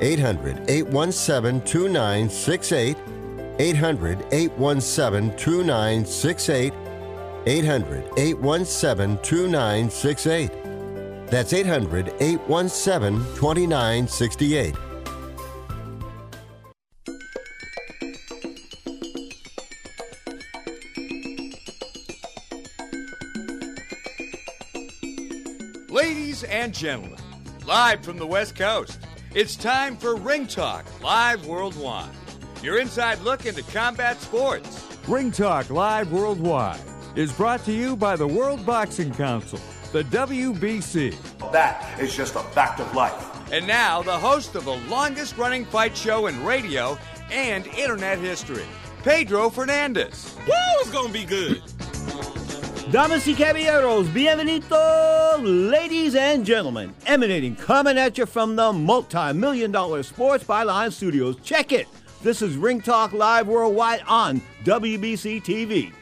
800 817 2968. 800 817 2968. 800 817 2968. That's 800 817 2968. Ladies and gentlemen, live from the West Coast, it's time for Ring Talk Live Worldwide. Your inside look into combat sports. Ring Talk Live Worldwide is brought to you by the World Boxing Council, the WBC. That is just a fact of life. And now, the host of the longest running fight show in radio and internet history, Pedro Fernandez. Woo, it's gonna be good. Damas y caballeros, bienvenido, ladies and gentlemen. Emanating, coming at you from the multi million dollar Sports Byline Studios. Check it. This is Ring Talk Live Worldwide on WBC TV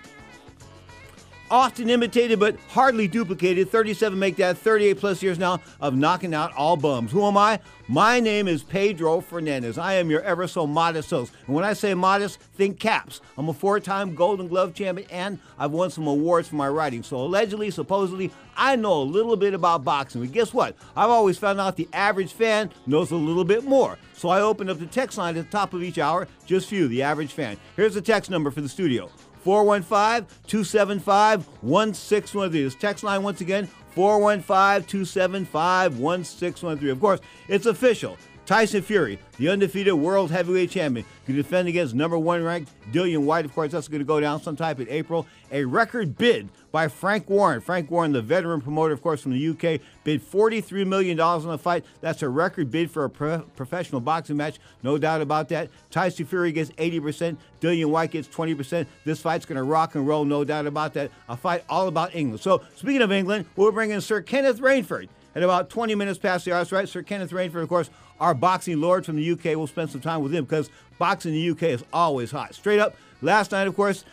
often imitated but hardly duplicated. 37 make that 38 plus years now of knocking out all bums. Who am I? My name is Pedro Fernandez. I am your ever so modest host. And when I say modest, think caps. I'm a four time Golden Glove champion and I've won some awards for my writing. So allegedly, supposedly, I know a little bit about boxing. But guess what? I've always found out the average fan knows a little bit more. So I opened up the text line at the top of each hour just for you, the average fan. Here's the text number for the studio 415 275 1613. This text line once again 415 275 1613. Of course, it's official. Tyson Fury, the undefeated world heavyweight champion, can defend against number one ranked Dillian Whyte. Of course, that's going to go down sometime in April. A record bid by Frank Warren. Frank Warren, the veteran promoter, of course, from the UK, bid $43 million on the fight. That's a record bid for a pro- professional boxing match, no doubt about that. Tyson Fury gets 80%, Dillian Whyte gets 20%. This fight's going to rock and roll, no doubt about that. A fight all about England. So, speaking of England, we'll bring in Sir Kenneth Rainford. At about 20 minutes past the hour, right? Sir Kenneth Rainford, of course, our boxing lord from the UK. We'll spend some time with him because boxing in the UK is always hot. Straight up, last night, of course,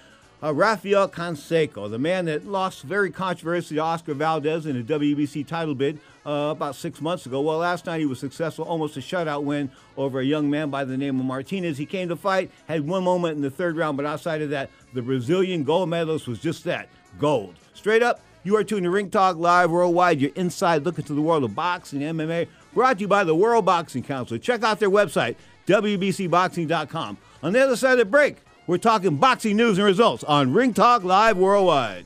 uh, Rafael Canseco, the man that lost very controversially to Oscar Valdez in a WBC title bid uh, about six months ago. Well, last night he was successful, almost a shutout win over a young man by the name of Martinez. He came to fight, had one moment in the third round, but outside of that, the Brazilian gold medalist was just that gold. Straight up, you are tuning to Ring Talk Live Worldwide, You're inside looking into the world of boxing MMA, brought to you by the World Boxing Council. Check out their website, WBCBoxing.com. On the other side of the break, we're talking boxing news and results on Ring Talk Live Worldwide.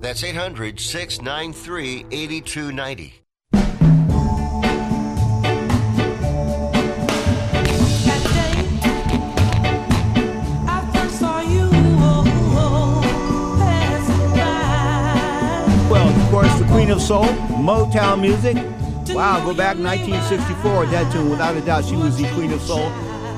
That's 800 693 8290. Well, of course, the Queen of Soul, Motown music. Wow, go back 1964, that tune, without a doubt, she was the Queen of Soul.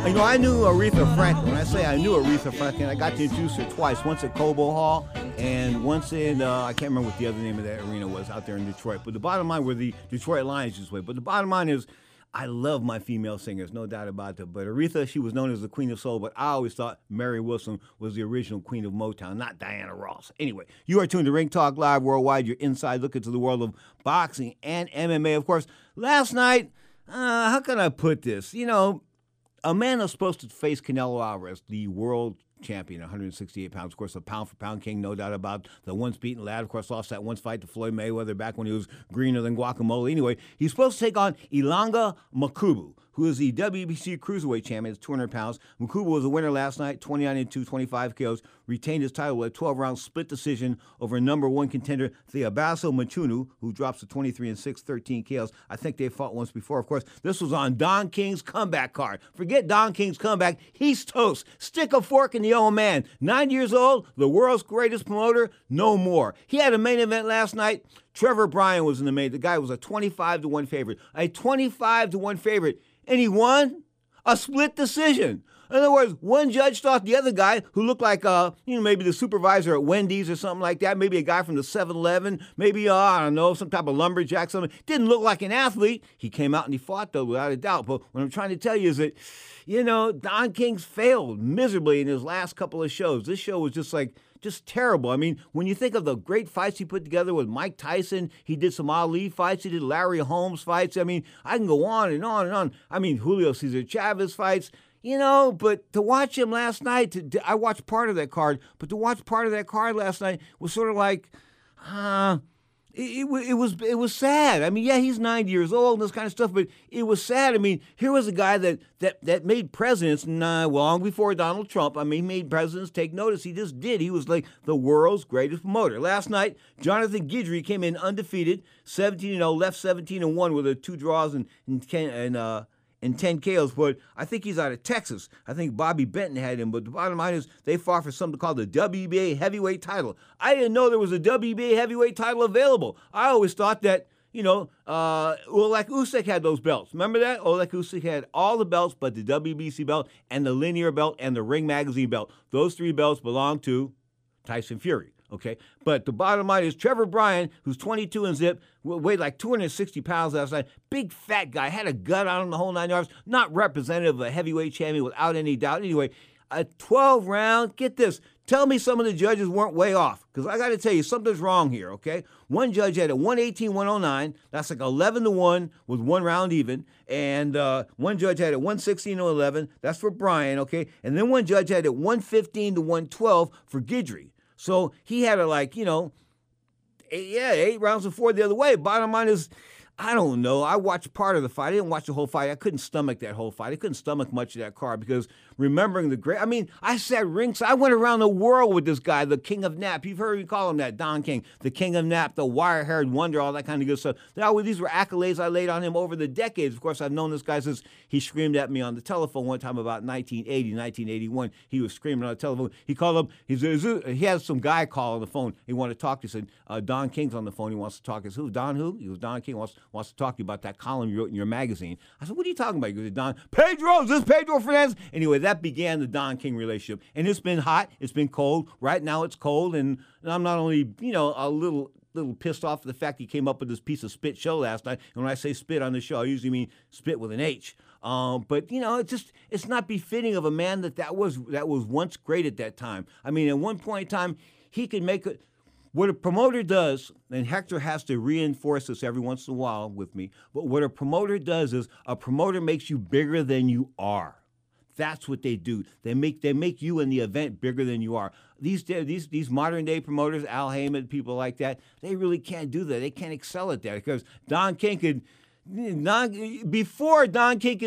You know, I knew Aretha Franklin. When I say I knew Aretha Franklin, I got to introduce her twice. Once at Cobo Hall, and once in uh, I can't remember what the other name of that arena was out there in Detroit. But the bottom line were the Detroit Lions this way. But the bottom line is. I love my female singers, no doubt about that. But Aretha, she was known as the Queen of Soul, but I always thought Mary Wilson was the original Queen of Motown, not Diana Ross. Anyway, you are tuned to Ring Talk Live Worldwide, your inside look into the world of boxing and MMA. Of course, last night, uh, how can I put this? You know, a man is supposed to face Canelo Alvarez, the world champion, 168 pounds. Of course, a pound for pound king, no doubt about the once beaten lad. Of course, lost that once fight to Floyd Mayweather back when he was greener than guacamole. Anyway, he's supposed to take on Ilunga Makabu who is the WBC Cruiserweight champion at 200 pounds. Makabu was a winner last night, 29 and 2, 25 KOs, retained his title with a 12 round split decision over number one contender Thabiso Mchunu, who drops to 23 and 6, 13 KOs. I think they fought once before. Of course, this was on Don King's comeback card. Forget Don King's comeback. He's toast. Stick a fork in the old man. Nine years old, the world's greatest promoter, no more. He had a main event last night. Trevor Bryan was in the main. The guy was a 25 to 1 favorite. A 25 to 1 favorite and he won a split decision. In other words, one judge thought the other guy, who looked like, uh, you know, maybe the supervisor at Wendy's or something like that, maybe a guy from the 7-Eleven, maybe, uh, I don't know, some type of lumberjack, something, didn't look like an athlete. He came out and he fought, though, without a doubt. But what I'm trying to tell you is that, you know, Don King's failed miserably in his last couple of shows. This show was just like, just terrible. I mean, when you think of the great fights he put together with Mike Tyson, he did some Ali fights, he did Larry Holmes fights. I mean, I can go on and on and on. I mean, Julio Cesar Chavez fights. You know, but to watch him last night, to, I watched part of that card, but to watch part of that card last night was sort of like, uh, it, it, was it was sad. I mean, yeah, he's 90 years old and this kind of stuff, but it was sad. I mean, here was a guy that that that made presidents uh, long before Donald Trump. I mean, he made presidents take notice. He just did. He was like the world's greatest promoter. Last night, Jonathan Guidry came in undefeated, 17 0, left 17 and 1 with a two draws and and, and uh, and 10 KOs, but I think he's out of Texas. I think Bobby Benton had him, but the bottom line is they fought for something called the WBA heavyweight title. I didn't know there was a WBA heavyweight title available. I always thought that, you know, uh, like Usyk had those belts. Remember that? Oleg Usyk had all the belts but the WBC belt and the linear belt and the Ring Magazine belt. Those three belts belong to Tyson Fury. Okay, but the bottom line is Trevor Bryan, who's 22 and zip, weighed like 260 pounds last night. Big fat guy, had a gut on him the whole nine yards. Not representative of a heavyweight champion without any doubt. Anyway, a 12 round. Get this. Tell me some of the judges weren't way off because I got to tell you something's wrong here. Okay, one judge had a 118 109. That's like 11 to one with one round even, and uh, one judge had it 116 11. That's for Bryan. Okay, and then one judge had it 115 to 112 for Guidry. So he had a like you know, eight, yeah, eight rounds of four the other way. Bottom line is I don't know. I watched part of the fight. I didn't watch the whole fight. I couldn't stomach that whole fight. I couldn't stomach much of that card because remembering the great. I mean, I sat rinks. I went around the world with this guy, the King of Nap. You've heard me call him that, Don King, the King of Nap, the wire-haired wonder, all that kind of good stuff. These were accolades I laid on him over the decades. Of course, I've known this guy since he screamed at me on the telephone one time about 1980, 1981. He was screaming on the telephone. He called up. He said, he had some guy call on the phone. He wanted to talk. To. He said, uh, Don King's on the phone. He wants to talk. He said, who? Don who? He was Don King wants wants to talk to you about that that column you wrote in your magazine. I said, what are you talking about? He goes, Don, Pedro, is this Pedro Fernandez? Anyway, that began the Don King relationship. And it's been hot, it's been cold. Right now it's cold, and I'm not only, you know, a little little pissed off at the fact he came up with this piece of spit show last night. And when I say spit on the show, I usually mean spit with an H. Um, but you know, it's just it's not befitting of a man that that was that was once great at that time. I mean, at one point in time, he could make it. What a promoter does, and Hector has to reinforce this every once in a while with me, but what a promoter does is a promoter makes you bigger than you are. That's what they do. They make they make you in the event bigger than you are. These these these modern day promoters, Al Haymon, people like that, they really can't do that. They can't excel at that because Don King could. Before Don King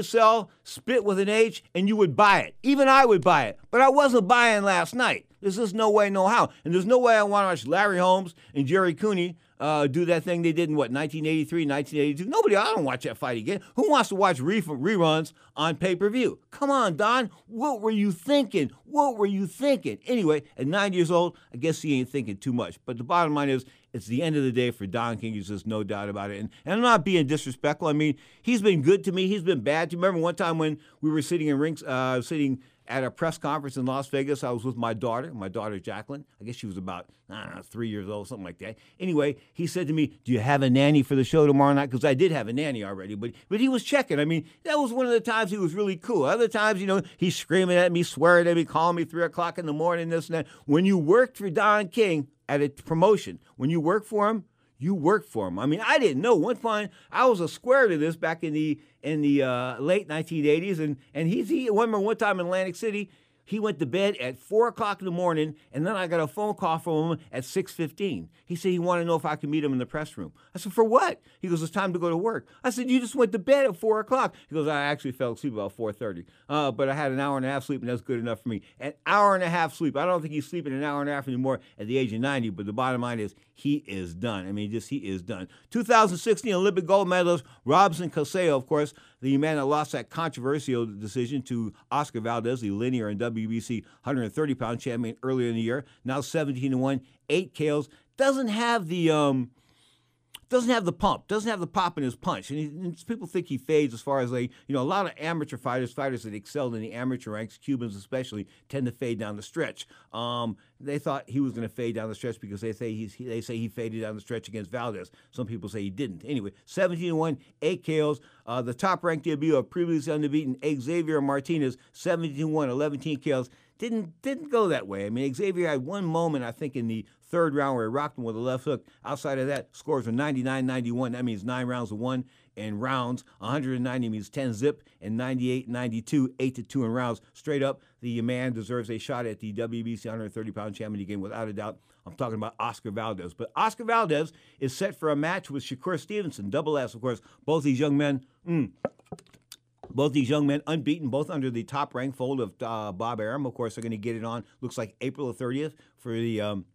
Spit with an H, and you would buy it. Even I would buy it, but I wasn't buying last night. There's just no way, no how. And there's no way I want to watch Larry Holmes and Gerry Cooney uh, do that thing they did in what 1983, 1982. Nobody, I don't watch that fight again. Who wants to watch re- reruns on pay per view? Come on, Don. What were you thinking? What were you thinking? Anyway, at nine years old, I guess he ain't thinking too much. But the bottom line is, it's the end of the day for Don King. There's just no doubt about it. And, and I'm not being disrespectful. I mean, he's been good to me. He's been bad. Do you remember one time when we were sitting in rinks, uh, I was sitting at a press conference in Las Vegas. I was with my daughter, my daughter Jacqueline. I guess she was about know, three years old, something like that. Anyway, he said to me, "Do you have a nanny for the show tomorrow night?" Because I did have a nanny already, but but he was checking. I mean, that was one of the times he was really cool. Other times, you know, he's screaming at me, swearing at me, calling me three o'clock in the morning, this and that. When you worked for Don King at a promotion, when you work for him, you work for him. I mean, I didn't know. One fine, I was a square to this back in the in the uh, late 1980s, and and he's he. Remember one time in Atlantic City, he went to bed at four o'clock in the morning, and then I got a phone call from him at six fifteen. He said he wanted to know if I could meet him in the press room. I said, "For what?" He goes, "It's time to go to work." I said, "You just went to bed at four o'clock." He goes, "I actually fell asleep about four thirty, uh, but I had an hour and a half sleep, and that's good enough for me." An hour and a half sleep. I don't think he's sleeping an hour and a half anymore at the age of ninety. But the bottom line is, he is done. I mean, just he is done. 2016 Olympic gold medalist Robson Conceição, of course, the man that lost that controversial decision to Oscar Valdez, the linear and WBC 130 pound champion earlier in the year, now 17 1, eight KOs. Doesn't have the um, doesn't have the pump, doesn't have the pop in his punch. And, he, and, people think he fades as far as they, you know, a lot of amateur fighters, fighters that excelled in the amateur ranks, Cubans especially, tend to fade down the stretch. Um, they thought he was going to fade down the stretch because they say he's, they say he faded down the stretch against Valdez. Some people say he didn't. Anyway, 17 1, 8 KOs. Uh, the top ranked debut of previously unbeaten Xavier Martinez, 17 1, 11 KOs didn't didn't go that way. I mean, Xavier had one moment, I think, in the third round where he rocked him with a left hook. Outside of that, scores were 99 91. That means nine rounds to one in rounds. 190 means 10 zip, and 98 92, 8 to 2 in rounds. Straight up, the man deserves a shot at the WBC 130 pound championship game without a doubt. I'm talking about Oscar Valdez. But Oscar Valdez is set for a match with Shakur Stevenson, double S, of course. Both these young men, mm, both these young men unbeaten, both under the top rank fold of uh, Bob Arum. Of course, they're going to get it on. Looks like April the 30th for the um,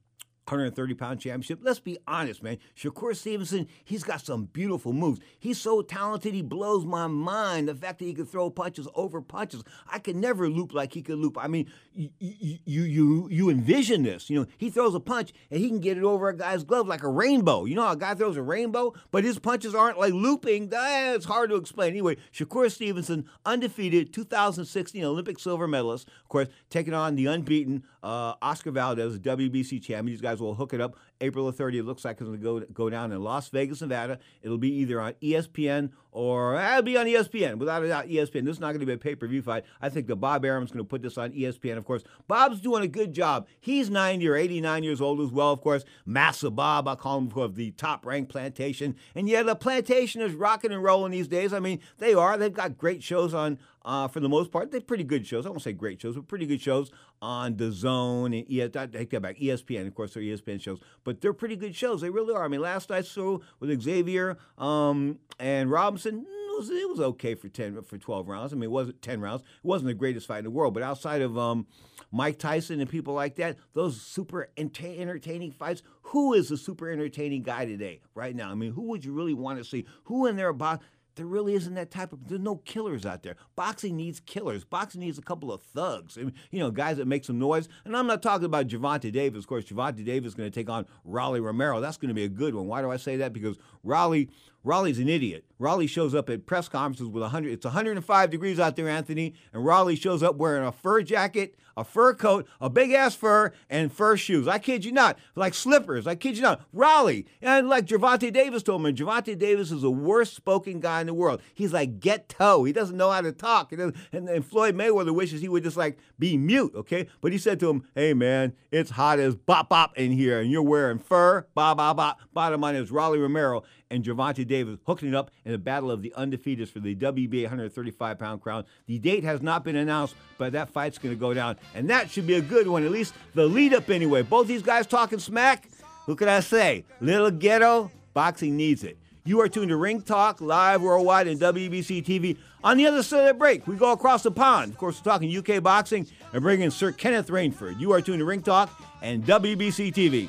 130 pound championship. Let's be honest, man. Shakur Stevenson, he's got some beautiful moves. He's so talented, he blows my mind. The fact that he can throw punches over punches. I could never loop like he could loop. I mean, you you you you envision this. You know, he throws a punch and he can get it over a guy's glove like a rainbow. You know how a guy throws a rainbow, but his punches aren't like looping. It's hard to explain. Anyway, Shakur Stevenson, undefeated 2016 Olympic silver medalist, of course, taking on the unbeaten uh, Oscar Valdez, WBC champion. These guys will hook it up April the 30th. It looks like it's going to go go down in Las Vegas, Nevada. It'll be either on ESPN or it'll be on ESPN. Without a doubt, ESPN. This is not going to be a pay per view fight. I think that Bob Arum's going to put this on ESPN. Of course, Bob's doing a good job. He's 90 or 89 years old as well. Of course, Massa Bob. I call him of the top ranked plantation. And yet, the plantation is rocking and rolling these days. I mean, they are. They've got great shows on uh, for the most part. They're pretty good shows. I won't say great shows, but pretty good shows on the Zone and ES, I take that back, ESPN. Of course, they're ESPN shows, but they're pretty good shows. They really are. I mean, last I saw with Xavier um, and Robinson. It was, it was okay for ten for twelve rounds. I mean, it wasn't ten rounds. It wasn't the greatest fight in the world, but outside of um, Mike Tyson and people like that, those super entertaining fights. Who is the super entertaining guy today, right now? I mean, who would you really want to see? Who in there about? There really isn't that type of there's no killers out there. Boxing needs killers. Boxing needs a couple of thugs you know guys that make some noise. And i'm not talking about Gervonta Davis. Of course Gervonta Davis is going to take on Rolly Romero. That's going to be a good one. Why do i say that? Because Rolly Rolly's an idiot. Rolly shows up at press conferences with 100. It's 105 degrees out there, Anthony, and Rolly shows up wearing a fur jacket, a fur coat, a big ass fur, and fur shoes. I kid you not, like slippers. I kid you not. Rolly, and like Gervonta Davis told me, Gervonta Davis is the worst spoken guy in the world. He's like get toe. He doesn't know how to talk. And, and Floyd Mayweather wishes he would just like be mute, okay? But he said to him, "Hey man, it's hot as bop bop in here, and you're wearing fur, bop bop bop." Bottom line is Rolly Romero and Gervonta Davis hooking it up in a battle of the undefeateds for the WBA 135 pound crown. The date has not been announced, but that fight's going to go down. And that should be a good one, at least the lead up anyway. Both these guys talking smack. Who can I say? Little ghetto, boxing needs it. You are tuned to Ring Talk live worldwide and WBC TV. On the other side of the break, we go across the pond. Of course, we're talking UK boxing and bringing Sir Kenneth Rainford. You are tuned to Ring Talk and WBC TV.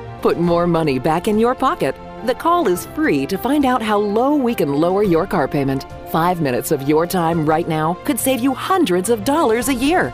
Put more money back in your pocket. The call is free to find out how low we can lower your car payment. Five minutes of your time right now could save you hundreds of dollars a year.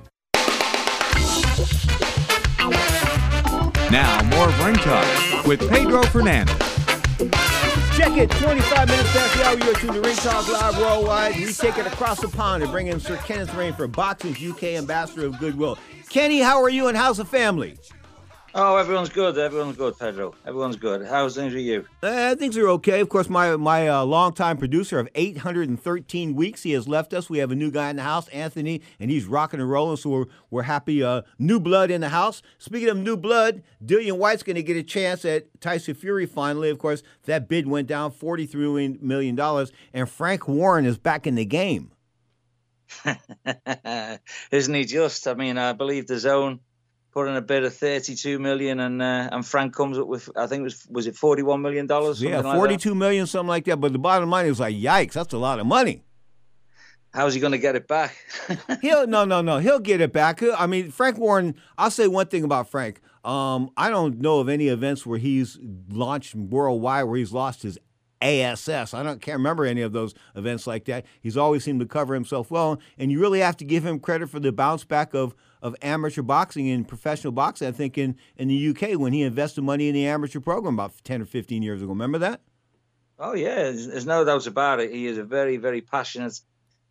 Now, more Ring Talk with Pedro Fernandez. Check it, 25 minutes past the hour. You're tuned to Ring Talk Live Worldwide. We take it across the pond and bring in Sir Kenneth Rainford, Boxing's UK Ambassador of Goodwill. Kenny, how are you and how's the family? Oh, everyone's good. Everyone's good, Pedro. Everyone's good. How's things with you? Uh, things are okay. Of course, my my uh, longtime producer of 813 weeks, he has left us. We have a new guy in the house, Anthony, and he's rocking and rolling. So we're we're happy. Uh, new blood in the house. Speaking of new blood, Dillian Whyte's going to get a chance at Tyson Fury finally. Of course, that bid went down 43 million dollars, and Frank Warren is back in the game. Isn't he just? I mean, I believe the zone put in a bid of 32 million and uh, and Frank comes up with I think it was was it 41 million dollars Yeah, like forty-two that? million, something like that. But the bottom line is like, yikes, that's a lot of money. How's he going to get it back? he'll no no no he'll get it back. I mean Frank Warren. I'll say one thing about Frank. Um, I don't know of any events where he's launched worldwide where he's lost his ASS. I don't can't remember any of those events like that. He's always seemed to cover himself well, and you really have to give him credit for the bounce back of of amateur boxing and professional boxing. I think in in the UK when he invested money in the amateur program about ten or fifteen years ago. Remember that? Oh yeah, there's, there's no doubt about it. He is a very very passionate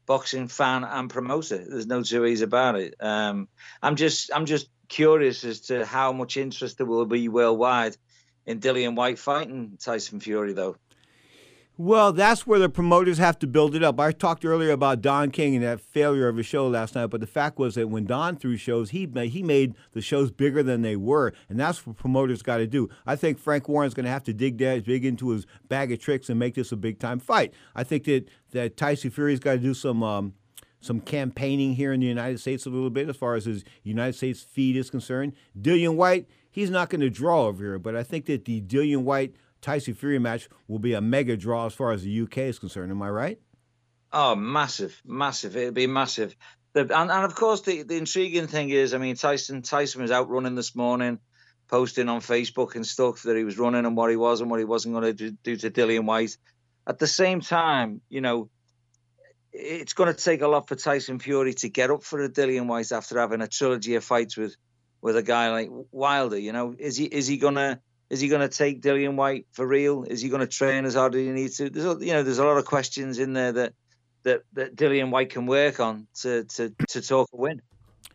boxing fan and promoter. There's no two ways about it. Um, I'm just I'm just curious as to how much interest there will be worldwide in Dillian Whyte fighting Tyson Fury, though. Well, that's where the promoters have to build it up. I talked earlier about Don King and that failure of a show last night, but the fact was that when Don threw shows, he made, he made the shows bigger than they were, and that's what promoters got to do. I think Frank Warren's going to have to dig that dig into his bag of tricks and make this a big time fight. I think that that Tyson Fury's got to do some. Um, some campaigning here in the United States a little bit as far as his United States feed is concerned. Dillian Whyte, he's not going to draw over here, but I think that the Dillian Whyte Tyson Fury match will be a mega draw as far as the UK is concerned. Am I right? Oh, massive, massive. It'll be massive. The, and, and of course, the, the intriguing thing is, I mean, Tyson Tyson was out running this morning, posting on Facebook and stuff that he was running and what he was and what he wasn't going to do, to Dillian Whyte. At the same time, you know, it's going to take a lot for Tyson Fury to get up for a Dillian Whyte after having a trilogy of fights with with a guy like Wilder. You know, is he is he going to is he going to take Dillian Whyte for real? Is he going to train as hard as he needs to? There's a, you know there's a lot of questions in there that that that Dillian Whyte can work on to to to talk a win.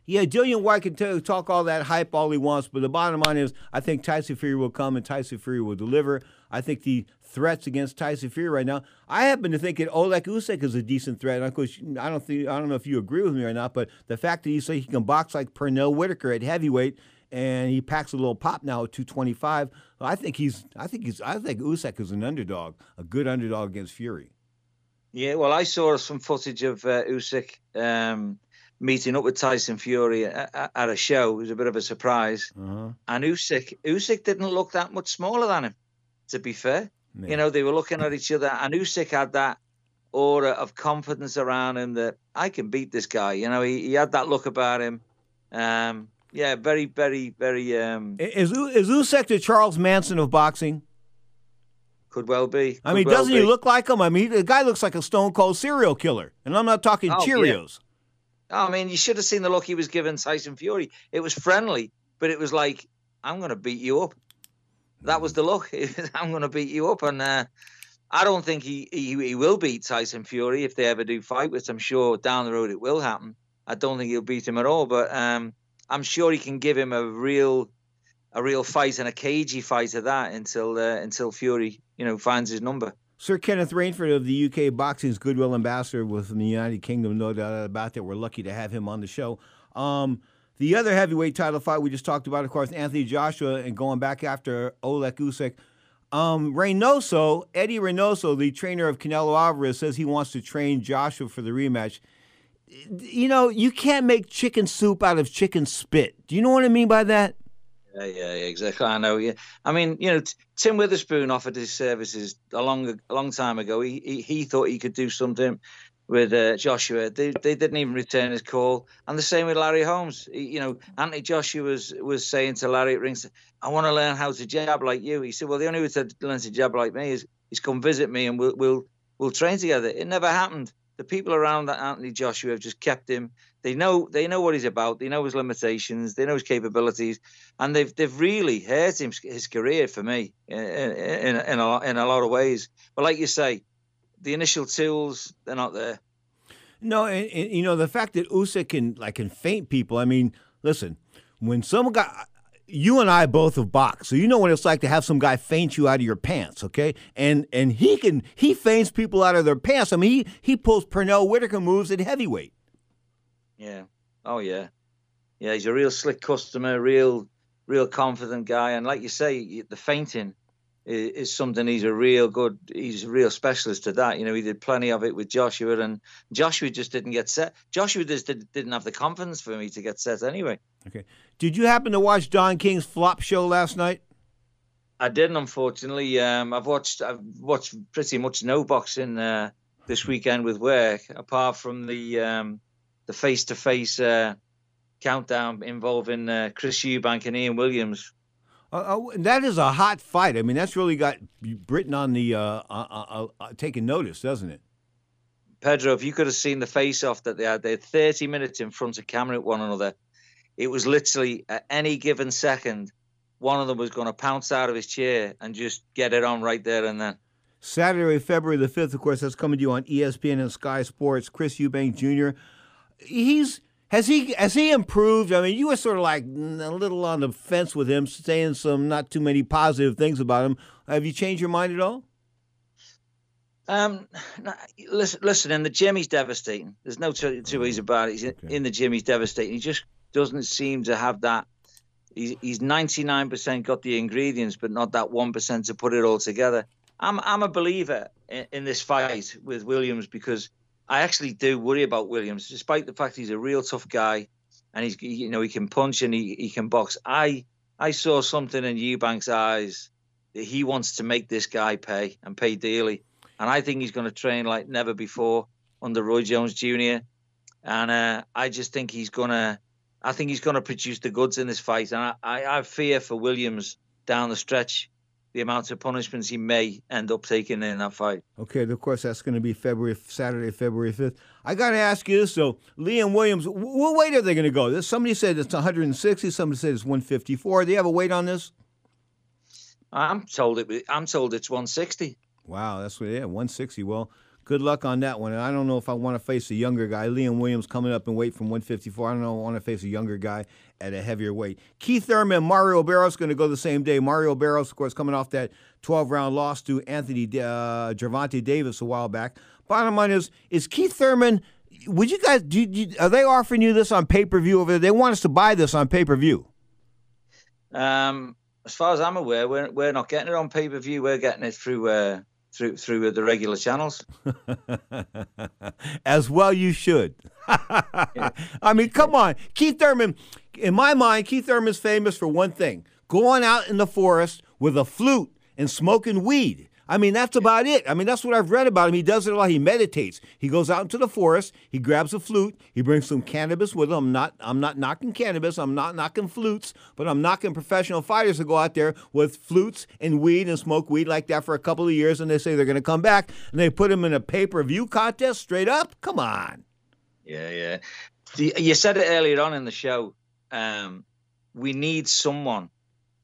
Yeah, Dillian Whyte can talk all that hype all he wants, but the bottom line is, I think Tyson Fury will come and Tyson Fury will deliver. I think the threats against Tyson Fury right now, I happen to think that Oleg Usyk is a decent threat. And of course, I don't think I don't know if you agree with me or not, but the fact that you say he can box like Pernell Whitaker at heavyweight and he packs a little pop now at 225. I think he's I think he's I think Usyk is an underdog, a good underdog against Fury. Yeah, well, I saw some footage of uh, Usyk um, meeting up with Tyson Fury at, at, a show. It was a bit of a surprise, uh-huh. and Usyk Usyk didn't look that much smaller than him. To be fair, yeah. you know they were looking at each other, and Usyk had that aura of confidence around him that I can beat this guy. You know, he, he had that look about him. Um, yeah, very, very, very. Um, is is Usyk the Charles Manson of boxing? Could well be. Could I mean, well doesn't be. he look like him? I mean, the guy looks like a stone cold serial killer, and I'm not talking oh, Cheerios. Yeah. Oh, I mean, you should have seen the look he was giving Tyson Fury. It was friendly, but it was like, "I'm going to beat you up." That was the look. I'm going to beat you up, and uh, I don't think he, he he will beat Tyson Fury if they ever do fight, which I'm sure down the road it will happen. I don't think he'll beat him at all, but um, I'm sure he can give him a real a real fight and a cagey fight of that until uh, until Fury you know finds his number. Sir Kenneth Rainford of the UK Boxing's Goodwill Ambassador within the United Kingdom, no doubt about that. We're lucky to have him on the show. Um, the other heavyweight title fight we just talked about, of course, Anthony Joshua, and going back after Oleg Usyk. Um, Reynoso, Eddie Reynoso, the trainer of Canelo Alvarez, says he wants to train Joshua for the rematch you know, you can't make chicken soup out of chicken spit. Do you know what I mean by that? Yeah, yeah, exactly. I know. Yeah, I mean, you know, Tim Witherspoon offered his services a long, a long time ago. He, he, he thought he could do something with uh, Joshua. They they didn't even return his call, and the same with Larry Holmes. He, you know, Anthony Joshua was was saying to Larry at rings, "I want to learn how to jab like you." He said, "Well, the only way to learn to jab like me is is come visit me, and we'll we'll we'll train together." It never happened. The people around that Anthony Joshua have just kept him. They know they know what he's about. They know his limitations. They know his capabilities, and they've they've really hurt him his career for me in in, in, a, in a lot of ways. But like you say, the initial tools they're not there. No, and, and, you know the fact that Usyk can like can feint people. I mean, listen, when some guy, you and I both have boxed, so you know what it's like to have some guy feint you out of your pants. Okay, and and he can he feints people out of their pants. I mean, he he pulls Pernell Whitaker moves at heavyweight. Yeah. Oh yeah. Yeah, he's a real slick customer, real real confident guy, and like you say, the feinting is, something he's a real good he's a real specialist to that. You know he did plenty of it with joshua and joshua just didn't get set. Joshua just did, didn't have the confidence for me to get set anyway. Okay. Did you happen to watch don king's flop show last night? I didn't unfortunately. Um, i've watched i've watched pretty much no boxing uh, this weekend with work apart from the um, the face-to-face uh, countdown involving uh, chris eubank and liam williams uh, uh that is a hot fight. I mean, that's really got Britain on the uh, uh, uh, taking notice, doesn't it? Pedro, if you could have seen the face-off that they had, they had 30 minutes in front of camera at one another. It was literally at any given second, one of them was going to pounce out of his chair and just get it on right there and then. Saturday, February the 5th, of course, that's coming to you on ESPN and Sky Sports. Chris Eubank Jr. He's has he has he improved? I mean, you were sort of like a little on the fence with him, saying some not too many positive things about him. Have you changed your mind at all? Um, listen, listen. In the gym, he's devastating. There's no two, two ways about it. He's okay. in the gym, he's devastating. He just doesn't seem to have that. He's he's 99% got the ingredients, but not that one percent to put it all together. I'm I'm a believer in, in this fight with Williams because I actually do worry about Williams, despite the fact he's a real tough guy, and he's you know he can punch and he, he can box. I I saw something in Eubank's eyes that he wants to make this guy pay and pay dearly, and I think he's going to train like never before under Roy Jones Jr. And uh, I just think he's gonna, I think he's gonna produce the goods in this fight, and I, I, I fear for Williams down the stretch the amount of punishments he may end up taking in that fight. Okay, of course, that's going to be February Saturday, February 5th. I got to ask you this, though. Liam Williams, what weight are they going to go? Somebody said it's 160, somebody said it's 154. Do you have a weight on this? I'm told it. I'm told it's 160. Wow, that's what. Yeah, 160. Well, good luck on that one. And I don't know if I want to face a younger guy. Liam Williams coming up in weight from 154. I don't know. I want to face a younger guy at a heavier weight. Keith Thurman, Mario Barrios going to go the same day. Mario Barrios, of course, coming off that 12 round loss to Anthony uh, Gervonta Davis a while back. Bottom line is, is Keith Thurman. Would you guys? Do you, are they offering you this on pay per view over there? They want us to buy this on pay per view. Um, as far as I'm aware, we're we're not getting it on pay per view. We're getting it through uh, through through the regular channels. As well, you should. I mean, come on, Keith Thurman. In my mind, Keith Thurman's famous for one thing: going out in the forest with a flute and smoking weed. I mean, that's about it. I mean, that's what I've read about him. He does it a lot. He meditates. He goes out into the forest. He grabs a flute. He brings some cannabis with him. I'm not. I'm not knocking cannabis. I'm not knocking flutes. But I'm knocking professional fighters to go out there with flutes and weed and smoke weed like that for a couple of years, and they say they're going to come back, and they put him in a pay per view contest straight up. Come on. Yeah, yeah. You said it earlier on in the show. Um, we need someone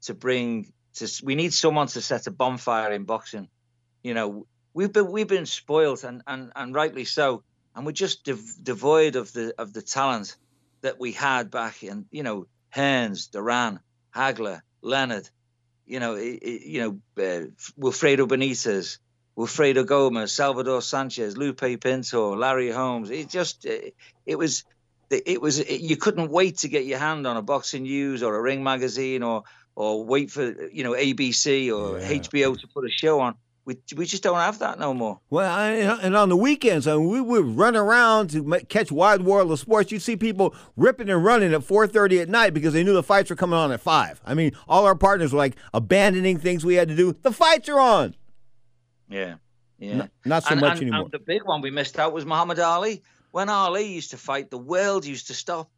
to bring to, we need someone to set a bonfire in boxing. You know, we've been we've been spoiled and and, and rightly so, and we're just dev- devoid of the of the talent that we had back in. You know, Hearns, Duran, Hagler, Leonard. You know, it, it, you know, uh, Wilfredo Benitez, Wilfredo Gomez, Salvador Sanchez, Lupe Pintor, Larry Holmes. It just it, it was it was you couldn't wait to get your hand on a boxing news or a ring magazine or or wait for you know ABC or yeah. HBO to put a show on. We, we just don't have that no more. Well, I, and on the weekends, I mean, we would run around to catch Wide World of Sports. You see people ripping and running at 4:30 at night because they knew the fights were coming on at five. I mean, all our partners were like abandoning things we had to do. The fights are on. Yeah, Yeah, not so and, much and, anymore. And the big one we missed out was Muhammad Ali. When Ali used to fight, the world used to stop.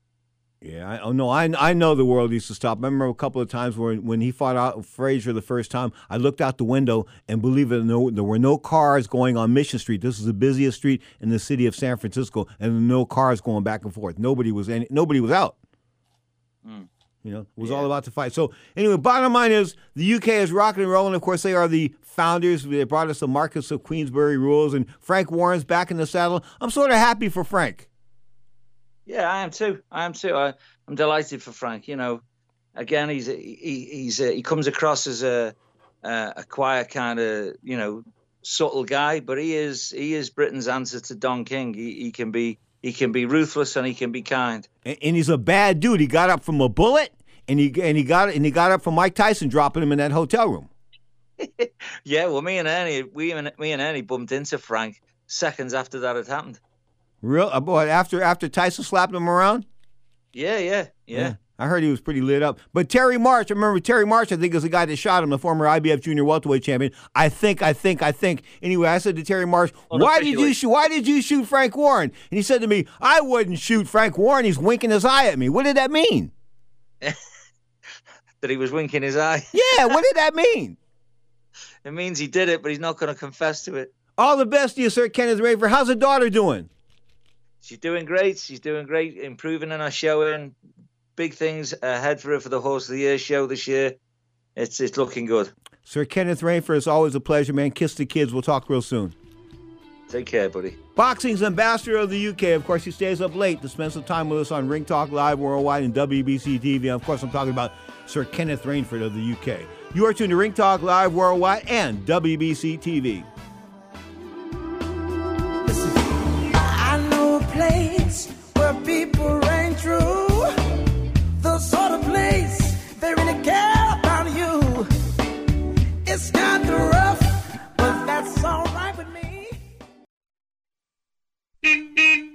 Yeah, I, oh no, I I know the world used to stop. I remember a couple of times when when he fought out Frazier the first time. I looked out the window and believe it or no, there were no cars going on Mission Street. This is the busiest street in the city of San Francisco, and no cars going back and forth. Nobody was any, nobody was out. Mm. You know, it was all about the fight. So anyway, bottom line is the UK is rocking and rolling. Of course, they are the founders. They brought us the Marquess of Queensberry rules, and Frank Warren's back in the saddle. I'm sort of happy for Frank. Yeah, I am too. I am too. I, I'm delighted for Frank. You know, again, he's he, he's a, he comes across as a a, a quiet kind of you know subtle guy, but he is he is Britain's answer to Don King. He, he can be he can be ruthless and he can be kind. And, and he's a bad dude. He got up from a bullet, and he and he got and he got up from Mike Tyson dropping him in that hotel room. Yeah, well, me and Ernie, we and me and Ernie bumped into Frank seconds after that had happened. Real uh, boy. After after Tyson slapped him around. Yeah, yeah, yeah. I heard he was pretty lit up. But Terry Marsh, I remember Terry Marsh, I think is the guy that shot him, the former IBF junior welterweight champion. I think, I think, I think. Anyway, I said to Terry Marsh, why did you shoot why did you shoot Frank Warren? And he said to me, I wouldn't shoot Frank Warren. He's winking his eye at me. What did that mean? That he was winking his eye. Yeah, what did that mean? It means he did it, but he's not going to confess to it. All the best to you, Sir Kenneth Raver. How's the daughter doing? She's doing great. She's doing great, improving in her showing. Big things ahead for her for the Horse of the Year show this year. It's it's looking good. Sir Kenneth Rainford, it's always a pleasure, man. Kiss the kids. We'll talk real soon. Take care, buddy. Boxing's ambassador of the UK. Of course, he stays up late to spend some time with us on Ring Talk Live Worldwide and WBC TV. Of course, I'm talking about Sir Kenneth Rainford of the UK. You are tuned to Ring Talk Live Worldwide and WBC TV.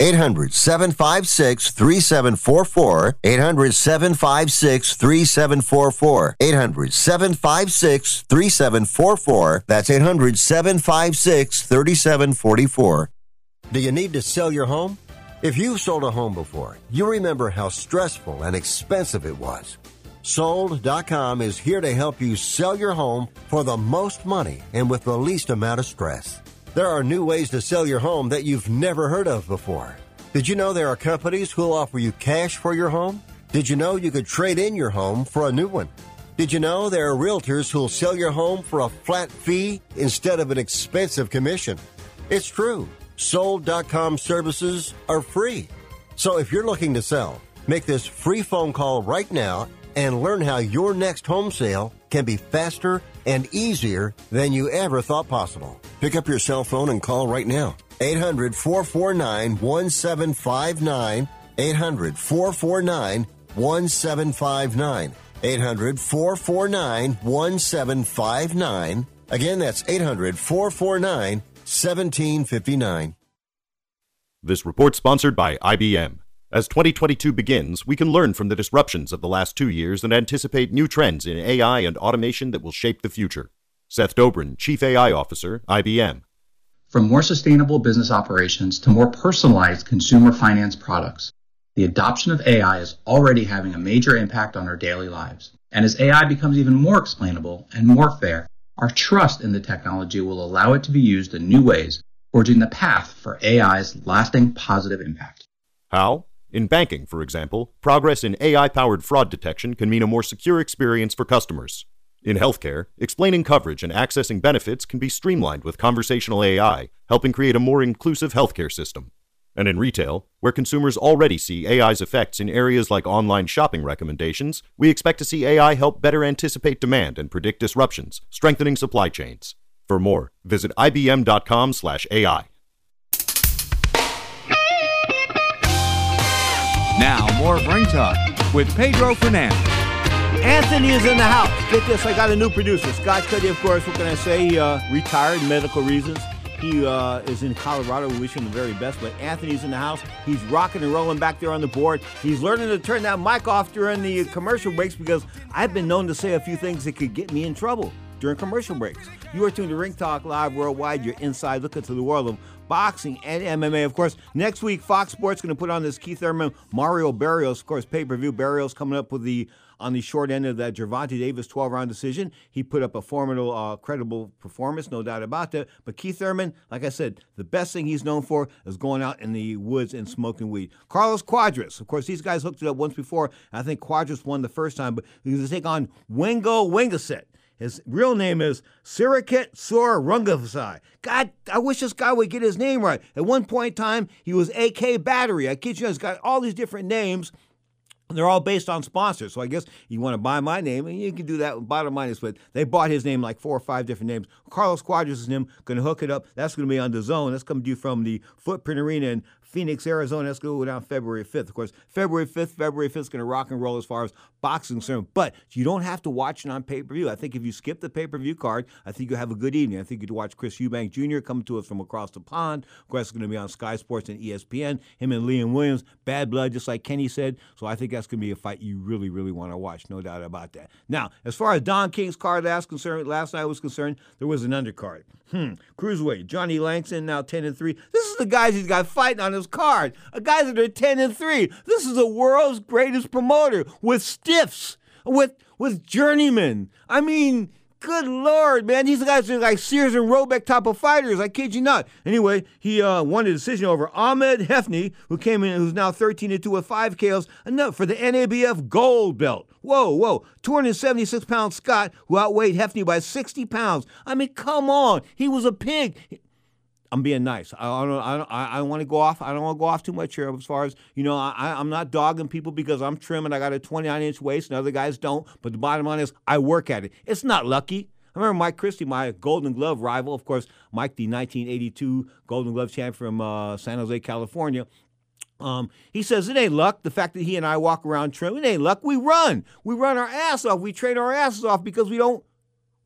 800 756 3744. 800 756 3744. 800 756 3744. That's 800 756 3744. Do you need to sell your home? If you've sold a home before, you remember how stressful and expensive it was. Sold.com is here to help you sell your home for the most money and with the least amount of stress. There are new ways to sell your home that you've never heard of before. Did you know there are companies who'll offer you cash for your home? Did you know you could trade in your home for a new one? Did you know there are realtors who'll sell your home for a flat fee instead of an expensive commission? It's true. Sold.com services are free. So if you're looking to sell, make this free phone call right now and learn how your next home sale can be faster and easier than you ever thought possible. Pick up your cell phone and call right now. 800 449 1759. 800 449 1759. 800 449 1759. Again, that's 800 449 1759. This report sponsored by IBM. As 2022 begins, we can learn from the disruptions of the last two years and anticipate new trends in AI and automation that will shape the future. Seth Dobrin, Chief AI Officer, IBM. From more sustainable business operations to more personalized consumer finance products, the adoption of AI is already having a major impact on our daily lives. And as AI becomes even more explainable and more fair, our trust in the technology will allow it to be used in new ways, forging the path for AI's lasting positive impact. How? In banking, for example, progress in AI powered fraud detection can mean a more secure experience for customers. In healthcare, explaining coverage and accessing benefits can be streamlined with conversational AI, helping create a more inclusive healthcare system. And in retail, where consumers already see AI's effects in areas like online shopping recommendations, we expect to see AI help better anticipate demand and predict disruptions, strengthening supply chains. For more, visit ibm.com/ai. Now, more Ring Talk with Pedro Fernandez. Anthony is in the house. Get this, I got a new producer. Scott Cuddy, of course, what can I say? He uh, retired, medical reasons. He uh, is in Colorado. We wish him the very best. But Anthony's in the house. He's rocking and rolling back there on the board. He's learning to turn that mic off during the commercial breaks because I've been known to say a few things that could get me in trouble during commercial breaks. You are tuned to Ring Talk Live Worldwide, your inside look into the world of boxing and MMA. Of course, next week, Fox Sports going to put on this Keith Thurman, Mario Barrios, of course, pay per view. Barrios coming up with the on the short end of that Gervonta Davis 12 round decision. He put up a formidable, uh, credible performance, no doubt about that. But Keith Thurman, like I said, the best thing he's known for is going out in the woods and smoking weed. Carlos Cuadras, of course, these guys hooked it up once before. I think Cuadras won the first time, but he's going to take on Wingo Wingaset. His real name is Srisaket Sor Rungvisai. God, I wish this guy would get his name right. At one point in time, he was AK Battery. I kid you, he's got all these different names. They're all based on sponsors. So I guess you want to buy my name, and you can do that. Bottom line is, but they bought his name like four or five different names. Carlos Cuadras is him. Going to hook it up. That's going to be on the zone. That's coming to you from the Footprint Arena in Phoenix, Arizona. That's going to go down February 5th. Of course, February 5th, February 5th is going to rock and roll as far as boxing concerned. But you don't have to watch it on pay per view. I think if you skip the pay per view card, I think you'll have a good evening. I think you'd watch Chris Eubank Jr. coming to us from across the pond. Of course, it's going to be on Sky Sports and ESPN. Him and Liam Williams, bad blood, just like Kenny said. So I think that's going to be a fight you really, really want to watch. No doubt about that. Now, as far as Don King's card last concerned, last night was concerned, there was an undercard. Hmm. Cruiserweight, Johnny Langston now 10 and 3. This is the guys he's got fighting on his card. A guys that are 10 and 3. This is the world's greatest promoter with stiffs, with with journeymen. I mean, good lord, man. These guys are like Sears and Roebuck type of fighters. I kid you not. Anyway, he uh, won a decision over Ahmed Hefny, who came in, who's now 13 and 2 with five KOs, enough for the NABF gold belt. Whoa, whoa. 276 pound Scott, who outweighed Hefny by 60 pounds. I mean, come on. He was a pig. I'm being nice. I don't. I don't. I want to go off. I don't want to go off too much here as far as you know. I, I'm not dogging people because I'm trim and I got a 29 inch waist and other guys don't. But the bottom line is, I work at it. It's not lucky. I remember Mike Christie, my Golden Glove rival. Of course, Mike, the 1982 Golden Glove champ from uh, San Jose, California. Um, he says it ain't luck. The fact that he and I walk around trim, it ain't luck. We run. We run our ass off. We train our asses off because we don't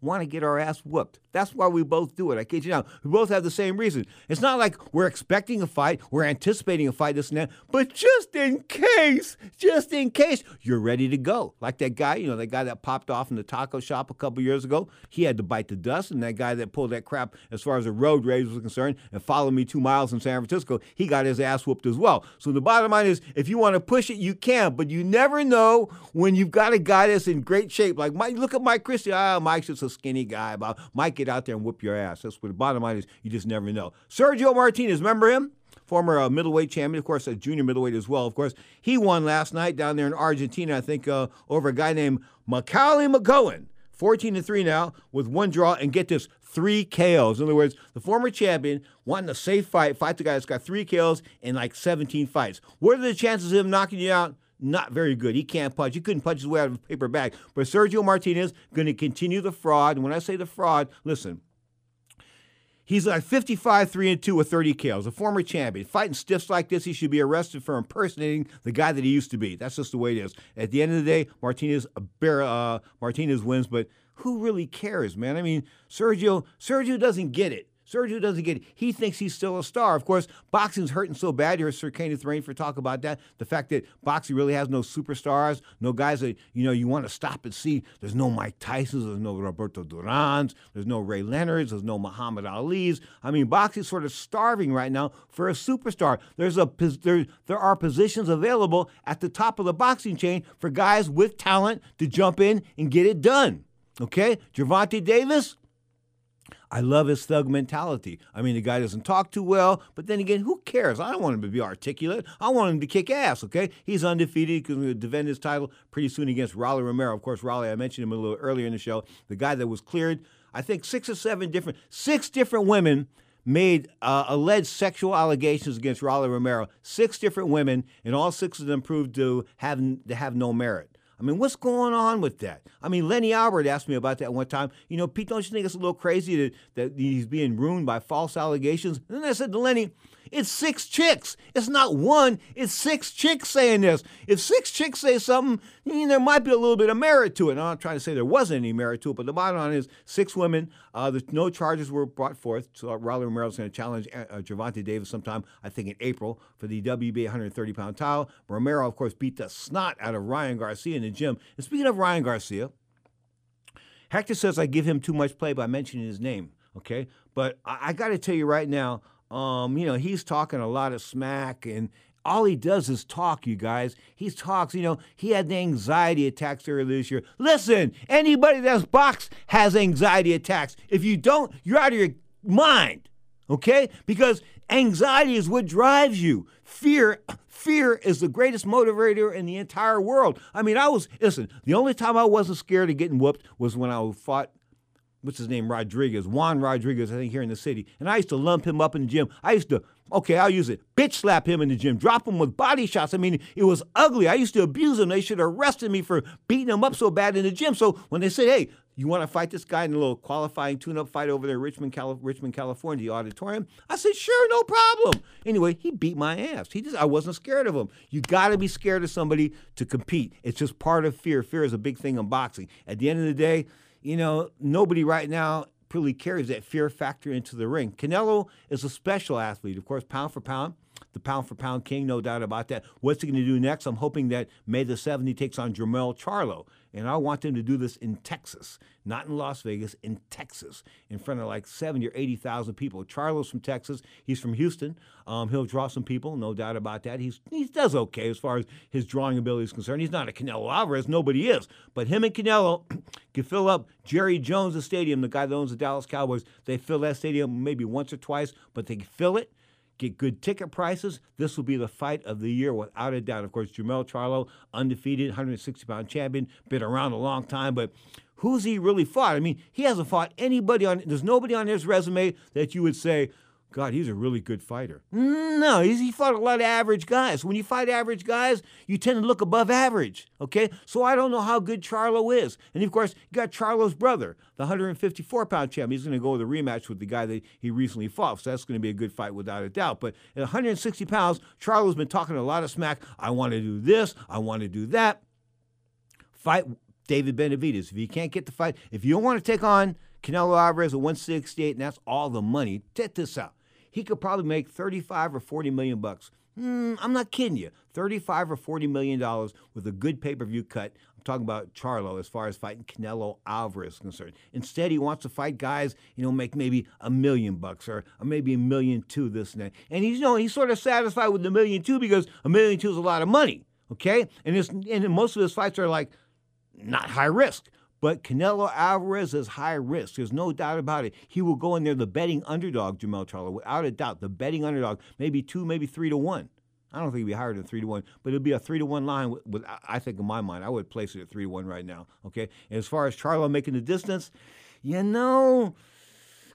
want to get our ass whooped. That's why we both do it. I kid you not. We both have the same reason. It's not like we're expecting a fight, we're anticipating a fight, this and that, but just in case, just in case, you're ready to go. Like that guy, you know, that guy that popped off in the taco shop a couple years ago, he had to bite the dust, and that guy that pulled that crap as far as the road rage was concerned and followed me two miles in San Francisco, he got his ass whooped as well. So the bottom line is, if you want to push it, you can, but you never know when you've got a guy that's in great shape. Like Mike, look at Mike Christie. Ah, Mike's just a skinny guy. But Mike get out there and whoop your ass. That's what the bottom line is. You just never know. Sergio Martinez, remember him? Former uh, middleweight champion, of course, a junior middleweight as well. Of course, he won last night down there in Argentina. I think uh, over a guy named Macaulay McGowan. 14 to 3 now with one draw and get this three KOs. In other words, the former champion wanting a safe fight, fight the guy that's got three KOs in like 17 fights. What are the chances of him knocking you out? Not very good. He can't punch. He couldn't punch his way out of a paper bag. But Sergio Martinez going to continue the fraud. And when I say the fraud, listen, He's like 55, 3 and 2 with 30 kills, a former champion. Fighting stiffs like this, he should be arrested for impersonating the guy that he used to be. That's just the way it is. At the end of the day, Martinez uh, Martinez wins, but who really cares, man? I mean, Sergio Sergio doesn't get it. Sergio doesn't get it. He thinks he's still a star. Of course, boxing's hurting so bad. Here's Sir Kenneth for talk about that. The fact that boxing really has no superstars, no guys that you know you want to stop and see. There's no Mike Tyson's, there's no Roberto Duran's, there's no Ray Leonard's, there's no Muhammad Ali's. I mean, boxing's sort of starving right now for a superstar. There's a there there are positions available at the top of the boxing chain for guys with talent to jump in and get it done. Okay, Gervonta Davis I love his thug mentality. I mean, the guy doesn't talk too well, but then again, who cares? I don't want him to be articulate. I want him to kick ass, okay? He's undefeated. Going to defend his title pretty soon against Rolly Romero. Of course, Rolly, I mentioned him a little earlier in the show, the guy that was cleared, I think, six or seven different, six different women made uh, alleged sexual allegations against Rolly Romero. Six different women, and all six of them proved to have, to have no merit. I mean, what's going on with that? I mean, Lenny Albert asked me about that one time. You know, Pete, don't you think it's a little crazy that, that he's being ruined by false allegations? And then I said to Lenny, it's six chicks. It's not one, it's six chicks saying this. If six chicks say something, there might be a little bit of merit to it. And I'm not trying to say there wasn't any merit to it, but the bottom line is six women, uh, no charges were brought forth. So uh, Rolly Romero is going to challenge uh, uh, Gervonta Davis sometime, I think in April, for the WBA 130 pound title. Romero, of course, beat the snot out of Ryan Garcia in the gym. And speaking of Ryan Garcia, Hector says I give him too much play by mentioning his name. Okay, but I, I got to tell you right now, um, you know, he's talking a lot of smack, and all he does is talk, you guys. He talks, you know, he had the anxiety attacks earlier this year. Listen, anybody that's boxed has anxiety attacks. If you don't, you're out of your mind, okay? Because anxiety is what drives you. Fear, fear is the greatest motivator in the entire world. I mean, I was, listen, the only time I wasn't scared of getting whooped was when I fought what's his name, Rodriguez, Juan Rodriguez, I think here in the city. And I used to lump him up in the gym. I used to, okay, I'll use it, bitch slap him in the gym, drop him with body shots. I mean, it was ugly. I used to abuse him. They should have arrested me for beating him up so bad in the gym. So when they said, hey, you want to fight this guy in a little qualifying tune-up fight over there Richmond, Cali- Richmond, California, the auditorium? I said, sure, no problem. Anyway, he beat my ass. He just, I wasn't scared of him. You got to be scared of somebody to compete. It's just part of fear. Fear is a big thing in boxing. At the end of the day, you know, nobody right now really carries that fear factor into the ring. Canelo is a special athlete, of course, pound for pound, the pound for pound king, no doubt about that. What's he going to do next? I'm hoping that May the 7th he takes on Jermell Charlo. And I want him to do this in Texas, not in Las Vegas, in Texas, in front of like 70 or 80,000 people. Charlo's from Texas. He's from Houston. Um, he'll draw some people, no doubt about that. He's, he does okay as far as his drawing ability is concerned. He's not a Canelo Alvarez, nobody is. But him and Canelo can fill up Jerry Jones' stadium, the guy that owns the Dallas Cowboys. They fill that stadium maybe once or twice, but they fill it get good ticket prices. This will be the fight of the year without a doubt. Of course, Jermell Charlo, undefeated, 160 pound champion, been around a long time, but who's he really fought? I mean, he hasn't fought anybody on, there's nobody on his resume that you would say, God, he's a really good fighter. No, he fought a lot of average guys. When you fight average guys, you tend to look above average. Okay, so I don't know how good Charlo is. And of course, you got Charlo's brother, the 154 pound champ. He's going to go with a rematch with the guy that he recently fought. So that's going to be a good fight without a doubt. But at 160 pounds, Charlo's been talking a lot of smack. I want to do this. I want to do that. Fight David Benavidez. If you can't get the fight, if you don't want to take on Canelo Alvarez at 168, and that's all the money, check this out he could probably make 35 or 40 million bucks. Mm, I'm not kidding you. 35 or 40 million dollars with a good pay-per-view cut. I'm talking about Charlo as far as fighting Canelo Alvarez is concerned. Instead, he wants to fight guys, you know, make maybe a million bucks or, or maybe a million two this and that. And he's you know he's sort of satisfied with the million two because a million two is a lot of money. Okay, and this and most of his fights are like not high risk. But Canelo Alvarez is high risk. There's no doubt about it. He will go in there the betting underdog, Jermell Charlo, without a doubt. The betting underdog, maybe two, maybe three to one. I don't think it'd be higher than three to one, but it'd be a three to one line. With, with, I think in my mind, I would place it at three to one right now. Okay. And as far as Charlo making the distance, you know,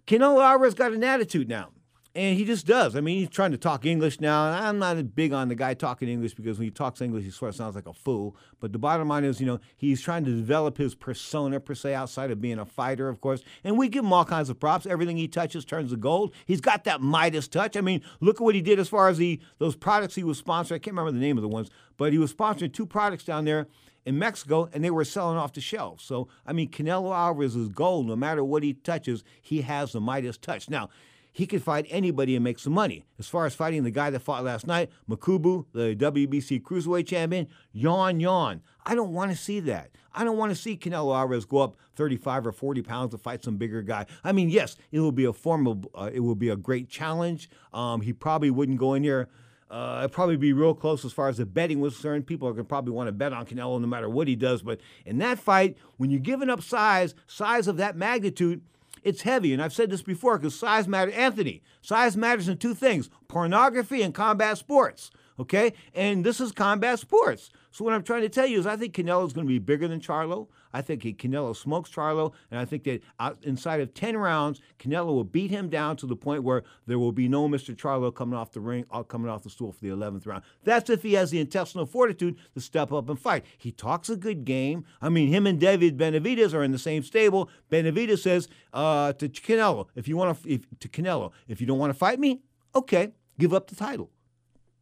Canelo Alvarez got an attitude now. And he just does. I mean, he's trying to talk English now. And I'm not big on the guy talking English because when he talks English, he sort of sounds like a fool. But the bottom line is, you know, he's trying to develop his persona, per se, outside of being a fighter, of course. And we give him all kinds of props. Everything he touches turns to gold. He's got that Midas touch. I mean, look at what he did as far as the those products he was sponsoring. I can't remember the name of the ones, but he was sponsoring two products down there in Mexico, and they were selling off the shelves. So, I mean, Canelo Alvarez is gold. No matter what he touches, he has the Midas touch. Now, he could fight anybody and make some money. As far as fighting the guy that fought last night, Makabu, the WBC Cruiserweight champion, yawn, yawn. I don't want to see that. I don't want to see Canelo Alvarez go up 35 or 40 pounds to fight some bigger guy. I mean, yes, it will be a formidable, uh, it will be a great challenge. Um, he probably wouldn't go in there. Uh, it'd probably be real close as far as the betting was concerned. People are going to probably want to bet on Canelo no matter what he does. But in that fight, when you're giving up size, size of that magnitude, It's heavy, and I've said this before because size matters. Anthony, size matters in two things pornography and combat sports. Okay? And this is combat sports. So what I'm trying to tell you is I think Canelo is going to be bigger than Charlo. I think Canelo smokes Charlo, and I think that inside of 10 rounds, Canelo will beat him down to the point where there will be no Mr. Charlo coming off the ring, uh, coming off the stool for the 11th round. That's if he has the intestinal fortitude to step up and fight. He talks a good game. I mean, him and David Benavidez are in the same stable. Benavidez says uh, to Canelo, if you want to, to Canelo, if you don't want to fight me, okay, give up the title.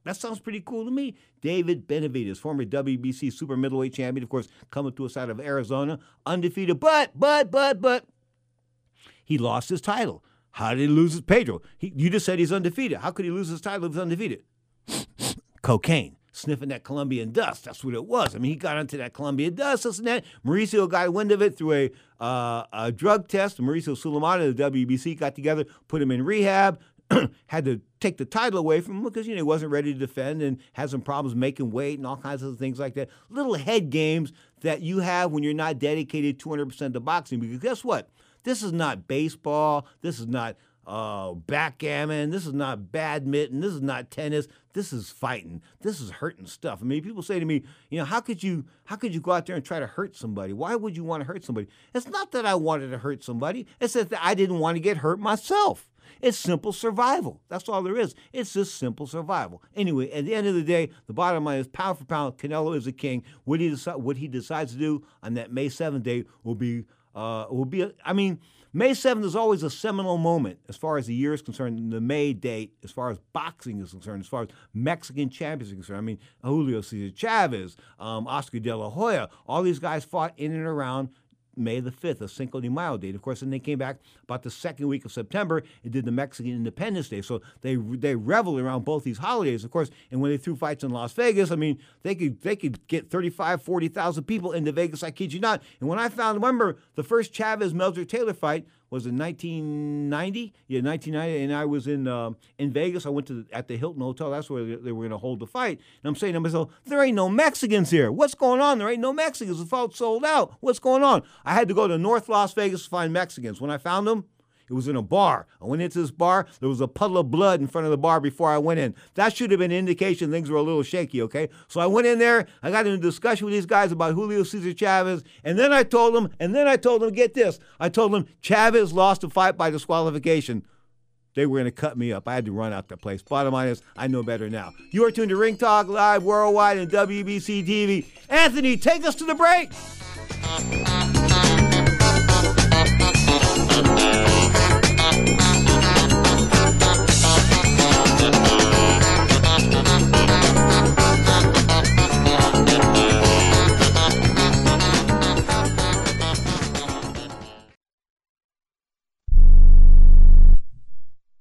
That sounds pretty cool to me. David Benavidez, former WBC super middleweight champion, of course, coming to us out of Arizona, undefeated, but, but, but, but, he lost his title. How did he lose his Pedro? He, you just said he's undefeated. How could he lose his title if he's undefeated? Cocaine, sniffing that Colombian dust. That's what it was. I mean, he got into that Colombian dust, this and that. Mauricio got wind of it through a, uh, a drug test. Mauricio Sulaiman and the WBC got together, put him in rehab, had to take the title away from him because you know he wasn't ready to defend and had some problems making weight and all kinds of things like that. Little head games that you have when you're not dedicated 200% to boxing. Because guess what? This is not baseball. This is not uh, backgammon. This is not badminton. This is not tennis. This is fighting. This is hurting stuff. I mean, people say to me, you know, how could you how could you go out there and try to hurt somebody? Why would you want to hurt somebody? It's not that I wanted to hurt somebody. It's that I didn't want to get hurt myself. It's simple survival. That's all there is. It's just simple survival. Anyway, at the end of the day, the bottom line is pound for pound, Canelo is a king. What he decide, what he decides to do on that May 7th day will be uh, will be. A, I mean, May 7th is always a seminal moment as far as the year is concerned. The May date, as far as boxing is concerned, as far as Mexican champions are concerned. I mean, Julio Cesar Chavez, um, Oscar De La Hoya, all these guys fought in and around May the 5th, a Cinco de Mayo date. Of course, then they came back about the second week of September and did the Mexican Independence Day. So they they revel around both these holidays, of course. And when they threw fights in Las Vegas, I mean, they could they could get 35, 40,000 people into Vegas, I kid you not. And when I found, remember, the first Chavez Meldrick Taylor fight was in 1990. Yeah, 1990, and I was in uh, in Vegas. I went to the, at the Hilton Hotel. That's where they, they were going to hold the fight. And I'm saying to myself, there ain't no Mexicans here. What's going on? There ain't no Mexicans. The fight sold out. What's going on? I had to go to North Las Vegas to find Mexicans. When I found them, it was in a bar. I went into this bar. There was a puddle of blood in front of the bar before I went in. That should have been an indication things were a little shaky, okay? So I went in there. I got in a discussion with these guys about Julio Cesar Chavez. And then I told them, and then I told them, get this. I told them Chavez lost a fight by disqualification. They were going to cut me up. I had to run out the place. Bottom line is, I know better now. You are tuned to Ring Talk Live Worldwide and WBC TV. Anthony, take us to the break.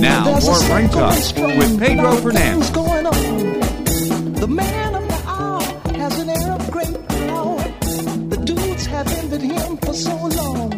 Now, more Ring circle Talk with Pedro lot Fernandez. going on. The man of the hour has an air of great power. The dudes have envied him for so long.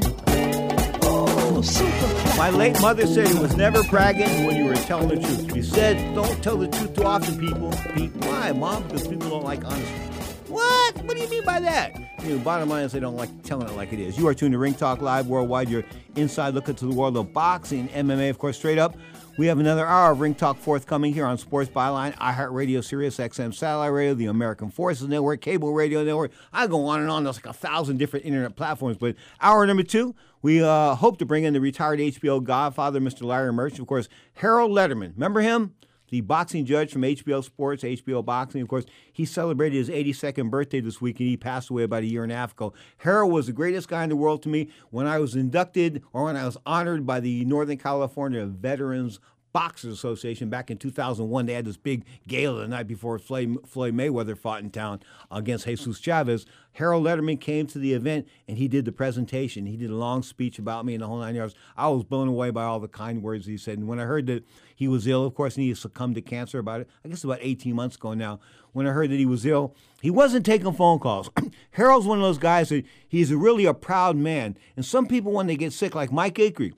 Oh, super My late mother said it was never bragging when you were telling the truth. She said, don't tell the truth too often, people. Pete, why, Mom? Because people don't like honesty. What? What do you mean by that? You know, bottom line is they don't like telling it like it is. You are tuned to Ring Talk Live Worldwide, your inside look into the world of boxing, MMA, of course, straight up. We have another hour of Ring Talk forthcoming here on Sports Byline, iHeartRadio, Sirius XM Satellite Radio, the American Forces Network, Cable Radio Network. I go on and on. There's like a thousand different internet platforms. But hour number two, we uh, hope to bring in the retired HBO Godfather, Mr. Larry Merchant. Of course, Harold Lederman. Remember him? The boxing judge from HBO Sports, HBO Boxing. Of course, he celebrated his 82nd birthday this week and he passed away about a year and a half ago. Harold was the greatest guy in the world to me. When I was inducted or when I was honored by the Northern California Veterans Boxers Association back in 2001. They had this big gala the night before Floyd, Floyd Mayweather fought in town against Jesus Chavez. Harold Lederman came to the event and he did the presentation. He did a long speech about me and the whole nine yards. I was blown away by all the kind words he said. And when I heard that he was ill, of course, and he succumbed to cancer about it, I guess about 18 months ago now. When I heard that he was ill, he wasn't taking phone calls. Harold's one of those guys that he's really a proud man. And some people, when they get sick, like Mike Acri,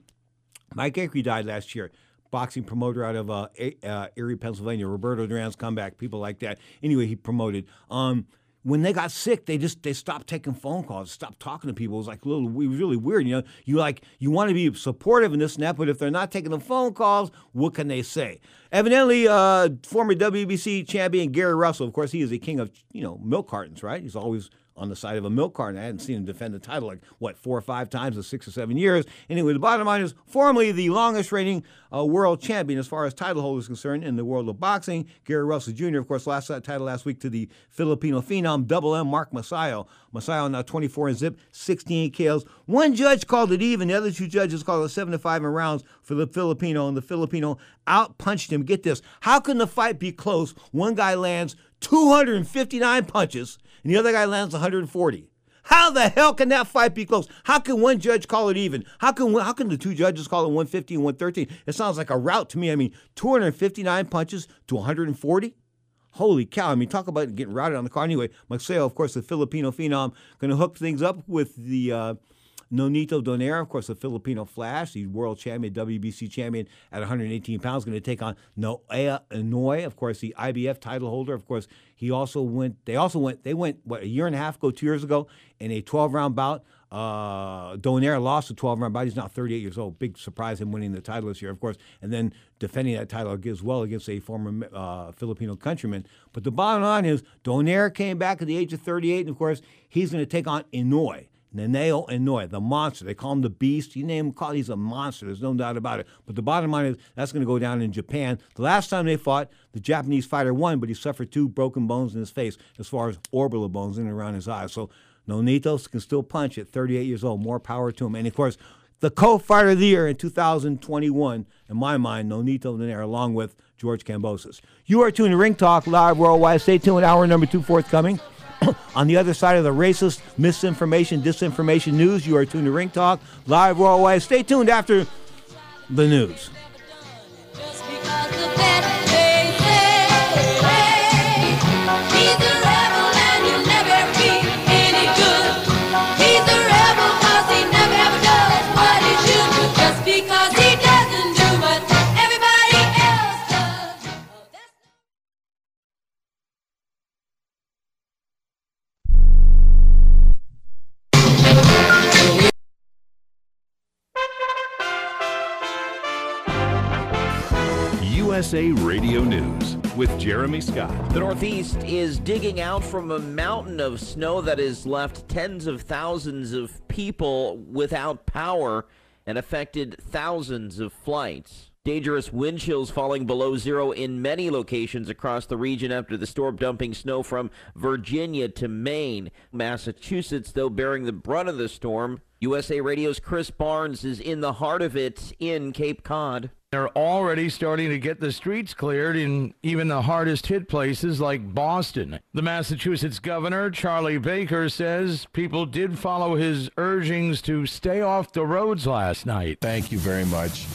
Mike Acri died last year boxing promoter out of uh, uh, Erie, Pennsylvania. Roberto Duran's comeback, people like that. Anyway, he promoted. Um, when they got sick, they just they stopped taking phone calls, stopped talking to people. It was like a little, it was really weird. You know, you like you want to be supportive in this and that, but if they're not taking the phone calls, what can they say? Evidently, uh, former WBC champion Gary Russell, of course, he is a king of you know milk cartons, right? He's always on the side of a milk carton. I hadn't seen him defend the title like what four or five times in six or seven years. Anyway, the bottom line is formerly the longest reigning uh, world champion as far as title holders concerned in the world of boxing. Gary Russell Jr. of course lost that title last week to the Filipino phenom Double M Mark Magsayo. Magsayo now 24 and zip, 16 KOs. One judge called it even. The other two judges called it seven to five in rounds for the Filipino, and the Filipino outpunched him. Get this: How can the fight be close? One guy lands 259 punches, and the other guy lands 140. How the hell can that fight be close? How can one judge call it even? How can how can the two judges call it 150 and 113? It sounds like a rout to me. I mean, 259 punches to 140. Holy cow! I mean, talk about getting routed on the car. Anyway, Magsayo, of course, the Filipino phenom, going to hook things up with the. Uh, Nonito Donaire, of course, the Filipino Flash, the world champion, WBC champion at 118 pounds, going to take on Naoya Inoue, of course, the IBF title holder. Of course, he also went. They also went. They went what a year and a half ago, two years ago, in a 12 round bout. Uh, Donaire lost a 12 round bout. He's now 38 years old. Big surprise him winning the title this year, of course, and then defending that title as well against a former uh, Filipino countryman. But the bottom line is, Donaire came back at the age of 38, and of course, he's going to take on Inoue. Naoya Inoue, the monster. They call him the beast. You name him, call he's a monster. There's no doubt about it. But the bottom line is that's going to go down in Japan. The last time they fought, the Japanese fighter won, but he suffered two broken bones in his face, as far as orbital bones in and around his eyes. So Nonitos can still punch at 38 years old. More power to him. And of course, the co-fighter of the year in 2021, in my mind, Nonito Donaire, along with George Kambosos. You are tuned to Ring Talk live worldwide. Stay tuned. Hour number two forthcoming. On the other side of the racist misinformation, disinformation news, you are tuned to Ring Talk live worldwide. Stay tuned after the news. USA Radio News with Jeremy Scott. The Northeast is digging out from a mountain of snow that has left tens of thousands of people without power and affected thousands of flights. Dangerous wind chills falling below zero in many locations across the region after the storm dumping snow from Virginia to Maine. Massachusetts, though, bearing the brunt of the storm. USA Radio's Chris Barnes is in the heart of it in Cape Cod. They're already starting to get the streets cleared in even the hardest hit places like Boston. The Massachusetts governor, Charlie Baker, says people did follow his urgings to stay off the roads last night. Thank you very much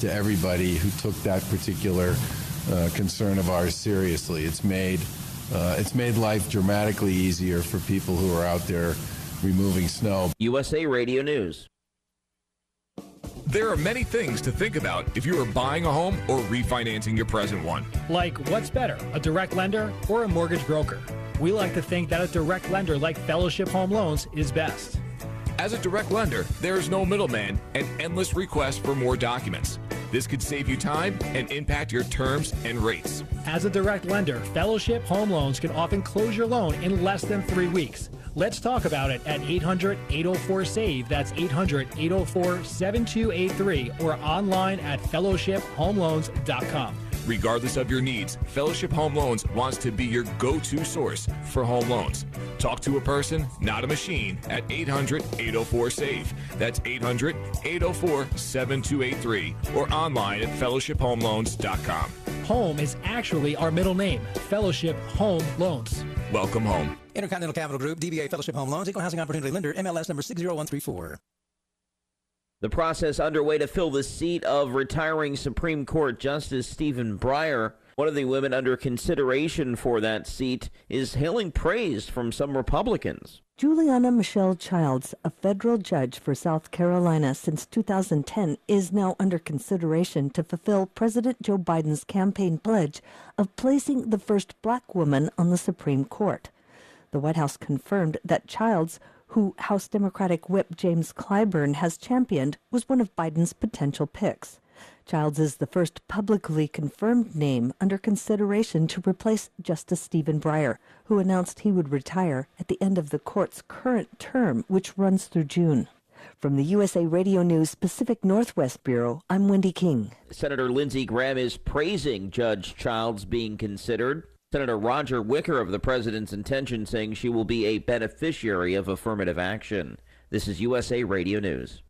to everybody who took that particular uh, concern of ours seriously. It's made uh, it's made life dramatically easier for people who are out there removing snow. USA Radio News. There are many things to think about if you are buying a home or refinancing your present one. Like, what's better, a direct lender or a mortgage broker? We like to think that a direct lender like Fellowship Home Loans is best. As a direct lender, there is no middleman and endless requests for more documents. This could save you time and impact your terms and rates. As a direct lender, Fellowship Home Loans can often close your loan in less than three weeks. Let's talk about it at 800 804 SAVE. That's 800 804 7283 or online at fellowshiphomeloans.com. Regardless of your needs, Fellowship Home Loans wants to be your go to source for home loans. Talk to a person, not a machine, at 800 804 SAVE. That's 800 804 7283 or online at fellowshiphomeloans.com. Home is actually our middle name, Fellowship Home Loans. Welcome home. Intercontinental Capital Group, DBA Fellowship Home Loans, Equal Housing Opportunity Lender, MLS number 60134. The process underway to fill the seat of retiring Supreme Court Justice Stephen Breyer. One of the women under consideration for that seat is hailing praise from some Republicans. Julianna Michelle Childs, a federal judge for South Carolina since 2010, is now under consideration to fulfill President Joe Biden's campaign pledge of placing the first black woman on the Supreme Court. The White House confirmed that Childs, who House Democratic Whip James Clyburn has championed, was one of Biden's potential picks. Childs is the first publicly confirmed name under consideration to replace Justice Stephen Breyer, who announced he would retire at the end of the court's current term, which runs through June. From the USA Radio News Pacific Northwest Bureau, I'm Wendy King. Senator Lindsey Graham is praising Judge Childs being considered. Senator Roger Wicker of the president's intention saying she will be a beneficiary of affirmative action. This is USA Radio News.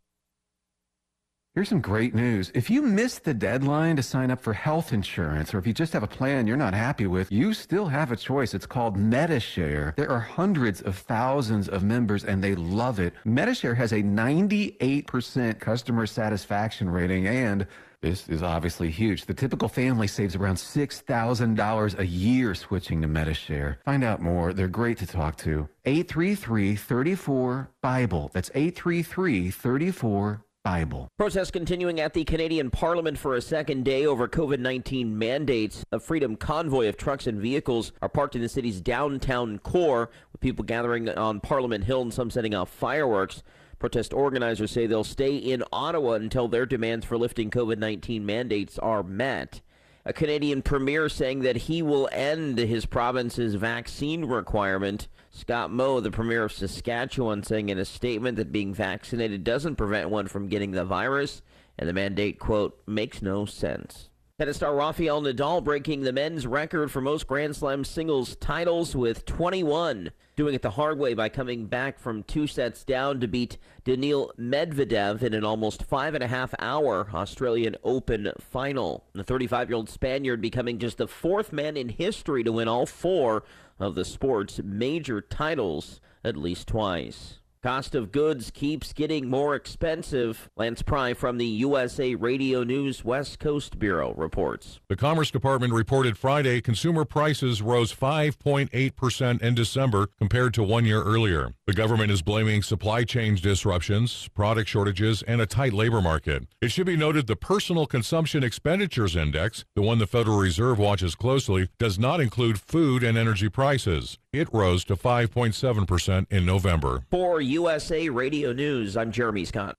Here's some great news. If you missed the deadline to sign up for health insurance, or if you just have a plan you're not happy with, you still have a choice. It's called Medi-Share. There are hundreds of thousands of members and they love it. Medi-Share has a 98% customer satisfaction rating and this is obviously huge. The typical family saves around $6,000 a year switching to Medi-Share. Find out more. They're great to talk to. 833-34-BIBLE. That's 833-34 Bible. Protests continuing at the Canadian Parliament for a second day over COVID 19 mandates. A freedom convoy of trucks and vehicles are parked in the city's downtown core, with people gathering on Parliament Hill and some setting off fireworks. Protest organizers say they'll stay in Ottawa until their demands for lifting COVID 19 mandates are met. A Canadian premier saying that he will end his province's vaccine requirement. Scott Moe, the premier of Saskatchewan, saying in a statement that being vaccinated doesn't prevent one from getting the virus, and the mandate, quote, makes no sense. Tennis star Rafael Nadal breaking the men's record for most Grand Slam singles titles with 21, doing it the hard way by coming back from two sets down to beat Daniil Medvedev in an almost five and a half hour Australian Open final. The 35 year old Spaniard becoming just the fourth man in history to win all four of the sport's major titles at least twice. Cost of goods keeps getting more expensive. Lance Pry from the USA Radio News West Coast Bureau reports. The Commerce Department reported Friday consumer prices rose 5.8% in December compared to one year earlier. The government is blaming supply chain disruptions, product shortages, and a tight labor market. It should be noted the Personal Consumption Expenditures Index, the one the Federal Reserve watches closely, does not include food and energy prices. It rose to 5.7% in November. For USA Radio News, I'm Jeremy Scott.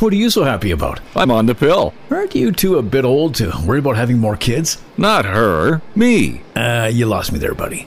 What are you so happy about? I'm on the pill. Aren't you two a bit old to worry about having more kids? Not her, me. Uh, you lost me there, buddy.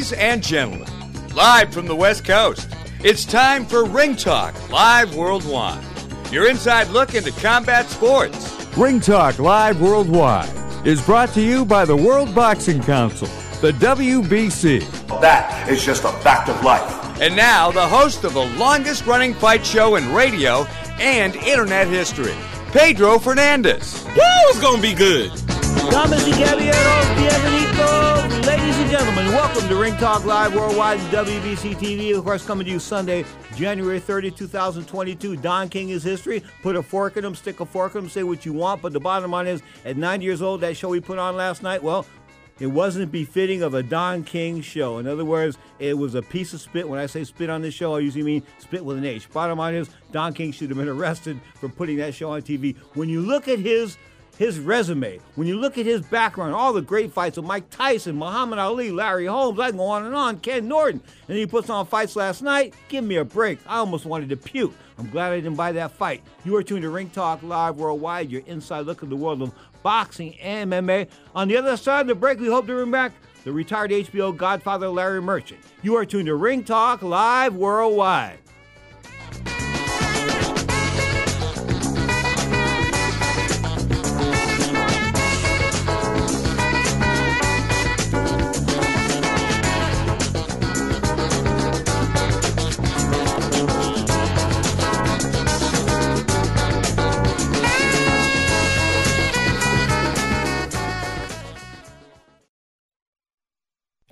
Ladies and gentlemen, live from the West Coast, it's time for Ring Talk Live Worldwide. Your inside look into combat sports. Ring Talk Live Worldwide is brought to you by the World Boxing Council, the WBC. That is just a fact of life. And now, the host of the longest running fight show in radio and internet history, Pedro Fernandez. Woo, it's going to be good. Damas y caballeros, bienvenidos, ladies and gentlemen. Welcome to Ring Talk Live Worldwide WBC TV. Of course, coming to you Sunday, January 30, 2022. Don King is history. Put a fork in him, stick a fork in him, say what you want. But the bottom line is, at 90 years old, that show we put on last night, well, it wasn't befitting of a Don King show. In other words, it was a piece of spit. When I say spit on this show, I usually mean spit with an H. Bottom line is, Don King should have been arrested for putting that show on TV. When you look at his his resume, when you look at his background, all the great fights with Mike Tyson, Muhammad Ali, Larry Holmes, I can go on and on, Ken Norton, and he puts on fights last night. Give me a break. I almost wanted to puke. I'm glad I didn't buy that fight. You are tuned to Ring Talk Live Worldwide, your inside look at the world of boxing and MMA. On the other side of the break, we hope to bring back the retired HBO Godfather Larry Merchant. You are tuned to Ring Talk Live Worldwide.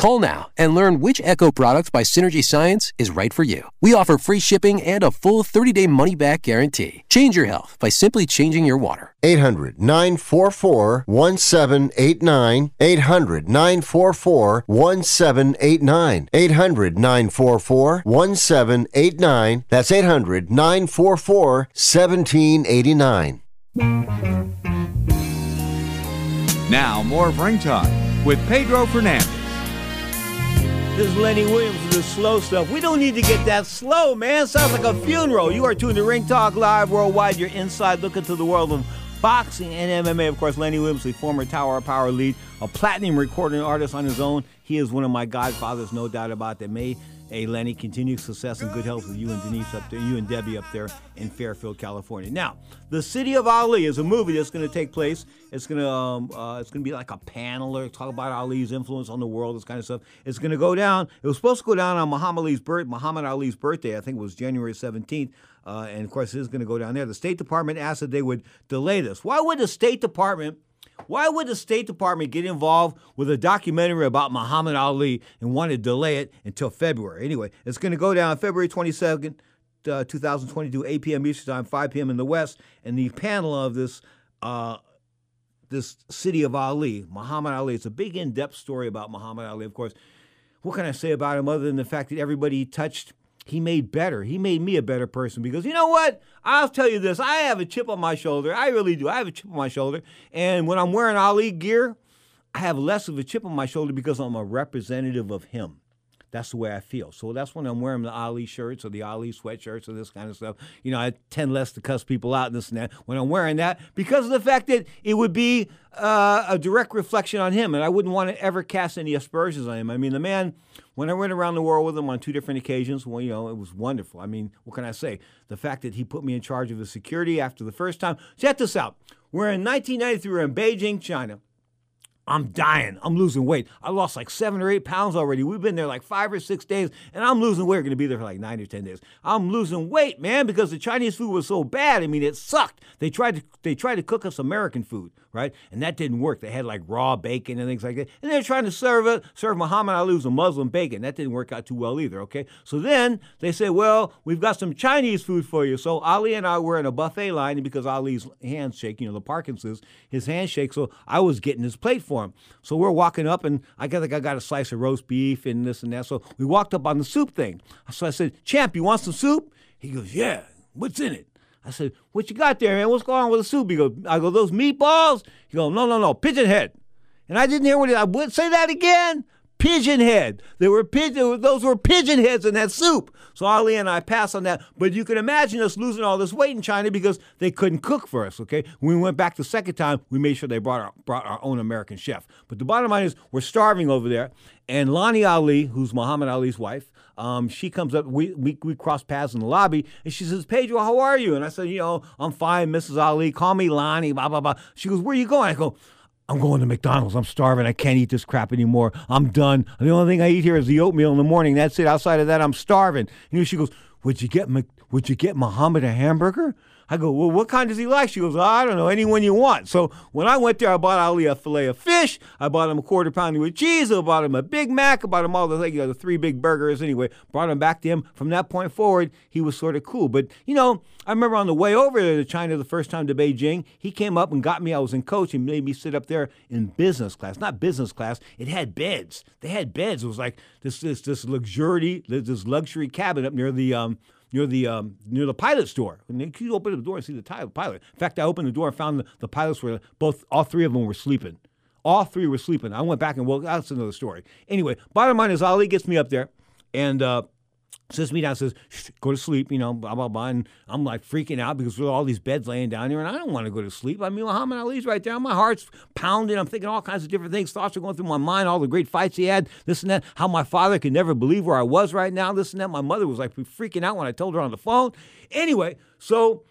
Call now and learn which Echo product by Synergy Science is right for you. We offer free shipping and a full 30 day money back guarantee. Change your health by simply changing your water. 800 944 1789. 800 944 1789. 800 944 1789. That's 800 944 1789. Now, more of Ring Talk with Pedro Fernandez. This is Lenny Williams with the slow stuff. We don't need to get that slow, man. Sounds like a funeral. You are tuned to Ring Talk Live Worldwide. You're inside looking into the world of boxing and MMA. Of course, Lenny Williams, the former Tower of Power lead, a platinum recording artist on his own. He is one of my godfathers, no doubt about that. May a Lenny continued success and good health with you and Denise up there, you and Debbie up there in Fairfield, California. Now, The City of Ali is a movie that's going to take place. It's going to um, uh, it's going to be like a panel or talk about Ali's influence on the world, this kind of stuff. It's going to go down. It was supposed to go down on Muhammad Ali's birth, Muhammad Ali's birthday. I think it was January 17th. Uh, and of course, it is going to go down there. The State Department asked that they would delay this. Why would the State Department? Why would the State Department get involved with a documentary about Muhammad Ali and want to delay it until February? Anyway, it's going to go down February 22nd, uh, 2022, 8 p.m. Eastern Time, 5 p.m. in the West. And the panel of this uh, this city of Ali, Muhammad Ali. It's a big, in-depth story about Muhammad Ali. Of course, what can I say about him other than the fact that everybody he touched he made better. He made me a better person because you know what? I'll tell you this. I have a chip on my shoulder. I really do. I have a chip on my shoulder. And when I'm wearing Ali gear, I have less of a chip on my shoulder because I'm a representative of him. That's the way I feel. So that's when I'm wearing the Ali shirts or the Ali sweatshirts or this kind of stuff. You know, I tend less to cuss people out and this and that when I'm wearing that because of the fact that it would be uh, a direct reflection on him, and I wouldn't want to ever cast any aspersions on him. I mean, the man, when I went around the world with him on two different occasions, well, you know, it was wonderful. I mean, what can I say? The fact that he put me in charge of the security after the first time. Check this out. We're in 1993. We're in Beijing, China. I'm dying. I'm losing weight. I lost like seven or eight pounds already. We've been there like five or six days, and I'm losing weight. We're going to be there for like nine or ten days. I'm losing weight, man, because the Chinese food was so bad. I mean, it sucked. They tried to they tried to cook us American food, right? And that didn't work. They had like raw bacon and things like that. And they're trying to serve it, serve Muhammad Ali's a Muslim bacon. That didn't work out too well either. Okay, so then they said, well, we've got some Chinese food for you. So Ali and I were in a buffet line, because Ali's handshake, you know, the Parkinson's, his handshake. So I was getting his plate for him. So we're walking up, and I got like I got a slice of roast beef and this and that. So we walked up on the soup thing. So I said, Champ, you want some soup? He goes, Yeah. What's in it? I said, What you got there, man? What's going on with the soup? He goes, I go, Those meatballs? He goes, No, no, no, pigeon head. And I didn't hear what he, I would say that again. Pigeon head. There were pigeon. Those were pigeon heads in that soup. So Ali and I passed on that. But you can imagine us losing all this weight in China because they couldn't cook for us. Okay. When we went back the second time, we made sure they brought our brought our own American chef. But the bottom line is, we're starving over there. And Lonnie Ali, who's Muhammad Ali's wife, um, she comes up. We, we we cross paths in the lobby, and she says, "Pedro, how are you?" And I said, "You know, I'm fine, Mrs. Ali. Call me Lonnie." Blah blah blah. She goes, "Where are you going?" I go. I'm going to McDonald's. I'm starving. I can't eat this crap anymore. I'm done. The only thing I eat here is the oatmeal in the morning. That's it. Outside of that, I'm starving. Know, she goes, "Would you get Mc, Would you get Muhammad a hamburger?" I go, well, what kind does he like? She goes, I don't know, anyone you want. So when I went there, I bought Ali a fillet of fish. I bought him a quarter pounder with cheese. I bought him a Big Mac. I bought him all the, you know, the three big burgers. Anyway, brought him back to him. From that point forward, he was sort of cool. But, you know, I remember on the way over there to China the first time to Beijing, he came up and got me. I was in coach and made me sit up there in business class. Not business class. It had beds. They had beds. It was like this this this luxury this luxury cabin up near the um near the um, near the pilot store. And you could open the door and see the pilot. In fact, I opened the door and found the, the pilots were both all three of them were sleeping. All three were sleeping. I went back and woke. That's another story. Anyway, bottom line is Ali gets me up there, and uh, sits me down, says, "Go to sleep," you know, blah blah blah, and I'm like freaking out because there's all these beds laying down here, and I don't want to go to sleep. I mean, Muhammad Ali's right there, my heart's pounding. I'm thinking all kinds of different things. Thoughts are going through my mind. All the great fights he had, this and that. How my father could never believe where I was right now, this and that. My mother was like freaking out when I told her on the phone. Anyway, so.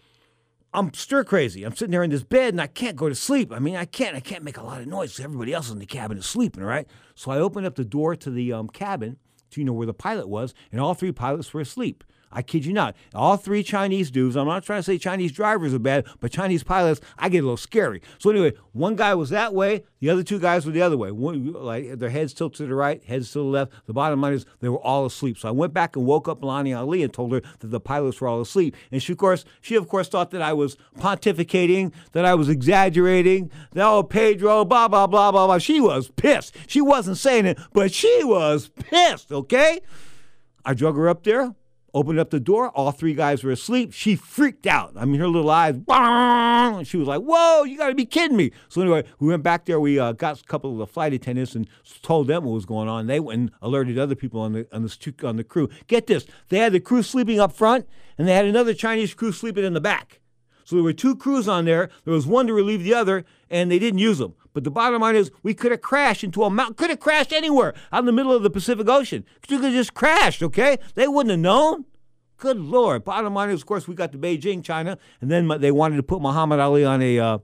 I'm stir crazy. I'm sitting there in this bed and I can't go to sleep. I mean, I can't. I can't make a lot of noise. Everybody else in the cabin is sleeping, right? So I open up the door to the um, cabin to you know where the pilot was, and all three pilots were asleep. I kid you not. All three Chinese dudes, I'm not trying to say Chinese drivers are bad, but Chinese pilots, I get a little scary. So anyway, one guy was that way, the other two guys were the other way. One, like their heads tilted to the right, heads to the left. The bottom line is they were all asleep. So I went back and woke up Lonnie Ali and told her that the pilots were all asleep. And she of course, she of course thought that I was pontificating, that I was exaggerating, that oh Pedro, blah blah blah blah blah. She was pissed. She wasn't saying it, but she was pissed, okay? I drug her up there, opened up the door. All three guys were asleep. She freaked out. I mean, her little eyes, she was like, "Whoa, you got to be kidding me!" So anyway, we went back there. We uh, got a couple of the flight attendants and told them what was going on. They went and alerted other people on the on the on the crew. Get this: they had the crew sleeping up front, and they had another Chinese crew sleeping in the back. So there were two crews on there. There was one to relieve the other, and they didn't use them. But the bottom line is, we could have crashed into a mountain. Could have crashed anywhere out in the middle of the Pacific Ocean. You could have just crashed. Okay, they wouldn't have known. Good lord. Bottom line is, of course, we got to Beijing, China, and then they wanted to put Muhammad Ali on a. Uh,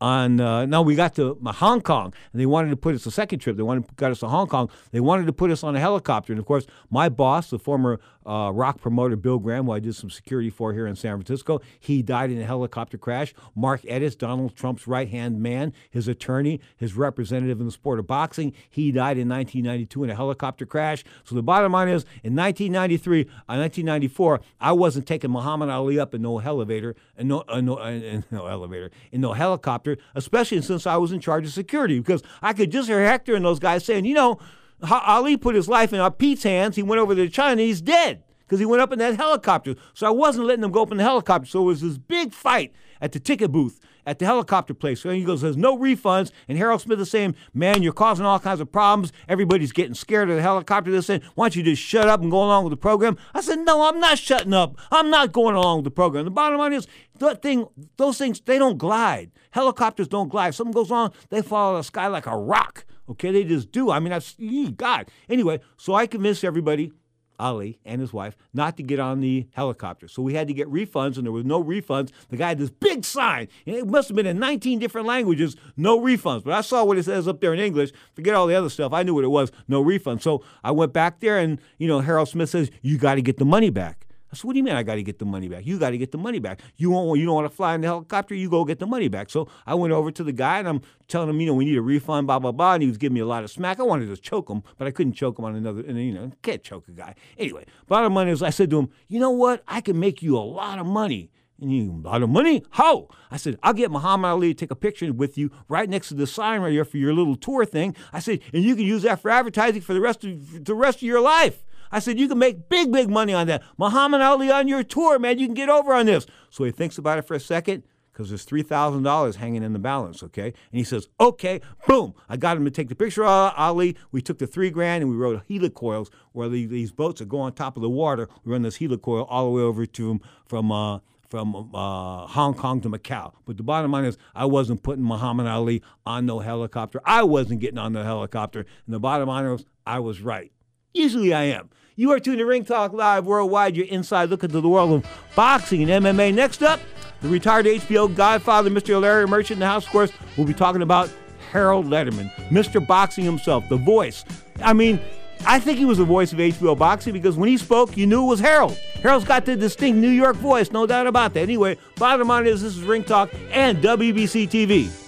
on uh, no, we got to Hong Kong, and they wanted to put us a second trip. They wanted got us to Hong Kong. They wanted to put us on a helicopter, and of course, my boss, the former uh, rock promoter Bill Graham, who I did some security for here in San Francisco, he died in a helicopter crash. Mark Etess, Donald Trump's right hand man, his attorney, his representative in the sport of boxing, he died in 1992 in a helicopter crash. So the bottom line is, in 1993, uh, 1994, I wasn't taking Muhammad Ali up in no elevator, no, uh, no, uh, no elevator, in no helicopter, especially since I was in charge of security, because I could just hear Hector and those guys saying, you know, Ali put his life in our Pete's hands. He went over to China. He's dead because he went up in that helicopter. So I wasn't letting him go up in the helicopter. So it was this big fight at the ticket booth at the helicopter place. So he goes, There's no refunds. And Harold Smith is saying, Man, you're causing all kinds of problems. Everybody's getting scared of the helicopter. They're saying, Why don't you just shut up and go along with the program? I said, No, I'm not shutting up. I'm not going along with the program. The bottom line is, that thing, those things, they don't glide. Helicopters don't glide. If something goes wrong, they fall out of the sky like a rock. Okay, they just do. I mean, that's God. Anyway, so I convinced everybody Ali and his wife not to get on the helicopter. So we had to get refunds, and there was no refunds. The guy had this big sign. And it must have been in 19 different languages, no refunds. But I saw what it says up there in English. Forget all the other stuff. I knew what it was, no refunds. So I went back there, and, you know, Harold Smith says, You got to get the money back. Said, "What do you mean I got to get the money back? You got to get the money back. You won't. You don't want to fly in the helicopter. You go get the money back." So I went over to the guy and I'm telling him, you know, we need a refund, blah blah blah, and he was giving me a lot of smack. I wanted to choke him, but I couldn't choke him on another. And you know, can't choke a guy. Anyway, bottom line is, I said to him, "You know what? I can make you a lot of money." And you, a lot of money? How? I said, I'll get Muhammad Ali to take a picture with you right next to the sign right here for your little tour thing. I said, and you can use that for advertising for the rest of the rest of your life. I said, you can make big, big money on that. Muhammad Ali on your tour, man. You can get over on this. So he thinks about it for a second because there's $3,000 hanging in the balance, okay? And he says, okay, boom. I got him to take the picture of Ali. We took the three grand and we rode helicoils where the, these boats that go on top of the water. We run this helicoil all the way over to him from, uh, from uh, Hong Kong to Macau. But the bottom line is, I wasn't putting Muhammad Ali on no helicopter. I wasn't getting on the helicopter. And the bottom line was, I was right. Usually I am. You are tuned to Ring Talk Live Worldwide, your inside look into the world of boxing and MMA. Next up, the retired HBO godfather, Mr. Larry Merchant in the house, of course, we'll be talking about Harold Lederman, Mr. Boxing himself, the voice. I mean, I think he was the voice of HBO boxing because when he spoke, you knew it was Harold. Harold's got the distinct New York voice, no doubt about that. Anyway, bottom line is this is Ring Talk and WBC TV.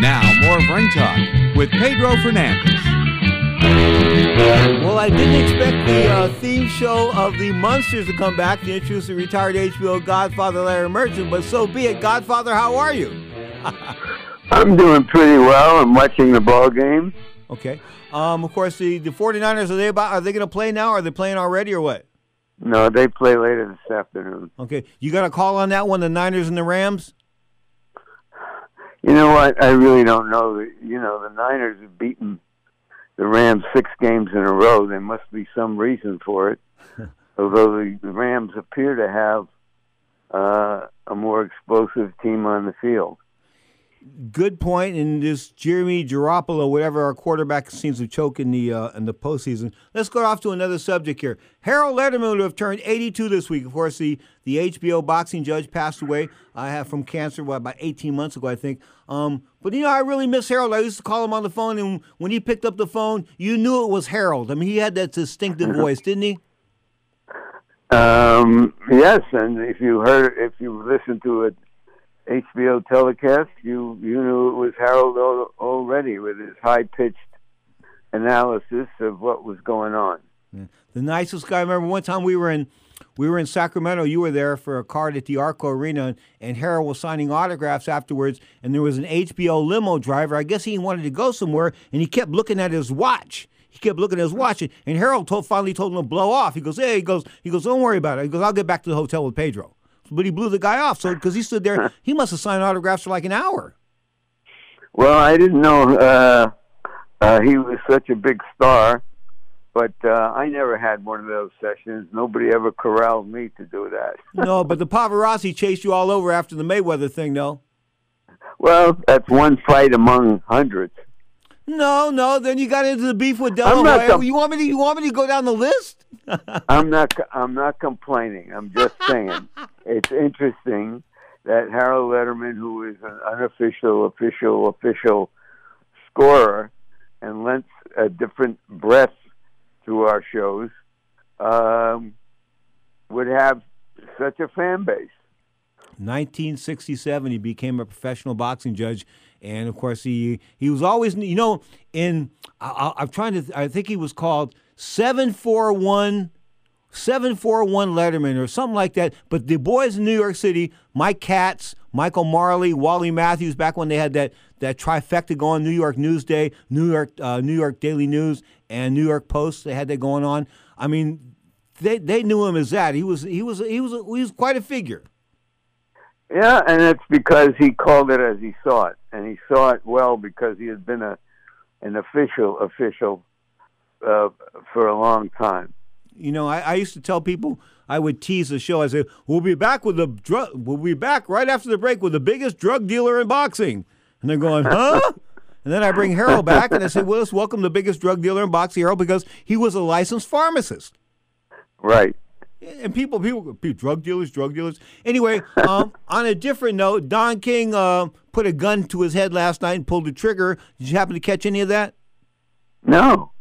Now, more of Ring Talk with Pedro Fernandez. Well, I didn't expect the uh, theme show of the Munsters to come back to introduce the retired HBO Godfather Larry Merchant, but so be it. Godfather, how are you? I'm doing pretty well. I'm watching the ball game. Okay. Um, of course, the, the 49ers, are they about, are they going to play now? Are they playing already or what? No, they play later this afternoon. Okay. You got a call on that one, the Niners and the Rams? You know what? I really don't know. You know, the Niners have beaten the Rams six games in a row. There must be some reason for it. Although the Rams appear to have uh, a more explosive team on the field. Good point. And this Jeremy Garoppolo, whatever our quarterback seems to choke in the uh, in the postseason. Let's go off to another subject here. Harold Lederman would have turned 82 this week. Of course, the, the HBO boxing judge passed away. I have from cancer what, about 18 months ago, I think. Um, but you know, I really miss Harold. I used to call him on the phone, and when he picked up the phone, you knew it was Harold. I mean, he had that distinctive voice, didn't he? Um, yes, and if you heard, if you listened to it HBO telecast, you you knew it was Harold al- already with his high pitched analysis of what was going on. The nicest guy. I remember one time we were in we were in Sacramento. You were there for a card at the Arco Arena, and Harold was signing autographs afterwards. And there was an HBO limo driver. I guess he wanted to go somewhere, and he kept looking at his watch. He kept looking at his watch, and Harold told, finally told him to blow off. He goes, "Hey," he goes, "He goes, don't worry about it." He goes, "I'll get back to the hotel with Pedro." But he blew the guy off. So because he stood there, he must have signed autographs for like an hour. Well, I didn't know uh, uh, he was such a big star, but uh, I never had one of those sessions. Nobody ever corralled me to do that. no, but the paparazzi chased you all over after the Mayweather thing, though. Well, that's one fight among hundreds. No, no. Then you got into the beef with I'm Delaware. com- you want me to? You want me to go down the list? I'm not. I'm not complaining. I'm just saying it's interesting that Harold Lederman, who is an unofficial, official, official scorer, and lends a different breath to our shows, um, would have such a fan base. 1967, he became a professional boxing judge, and of course, he he was always, you know, in I, I'm trying to, I think he was called 741. 741 Lederman or something like that. But the boys in New York City, Mike Katz, Michael Marley, Wally Matthews, back when they had that that trifecta going, New York Newsday, New York uh, New York Daily News, and New York Post, they had that going on. I mean, they they knew him as that. He was he was he was he was quite a figure. Yeah, and it's because he called it as he saw it, and he saw it well because he had been a an official official uh, for a long time. You know, I, I used to tell people I would tease the show. I say, "We'll be back with the drug. We'll be back right after the break with the biggest drug dealer in boxing." And they're going, "Huh?" and then I bring Harold back, and I say, "Well, let's welcome the biggest drug dealer in boxing, Harold, because he was a licensed pharmacist." Right. And people, people, people drug dealers, drug dealers. Anyway, um, on a different note, Don King uh, put a gun to his head last night and pulled the trigger. Did you happen to catch any of that? No.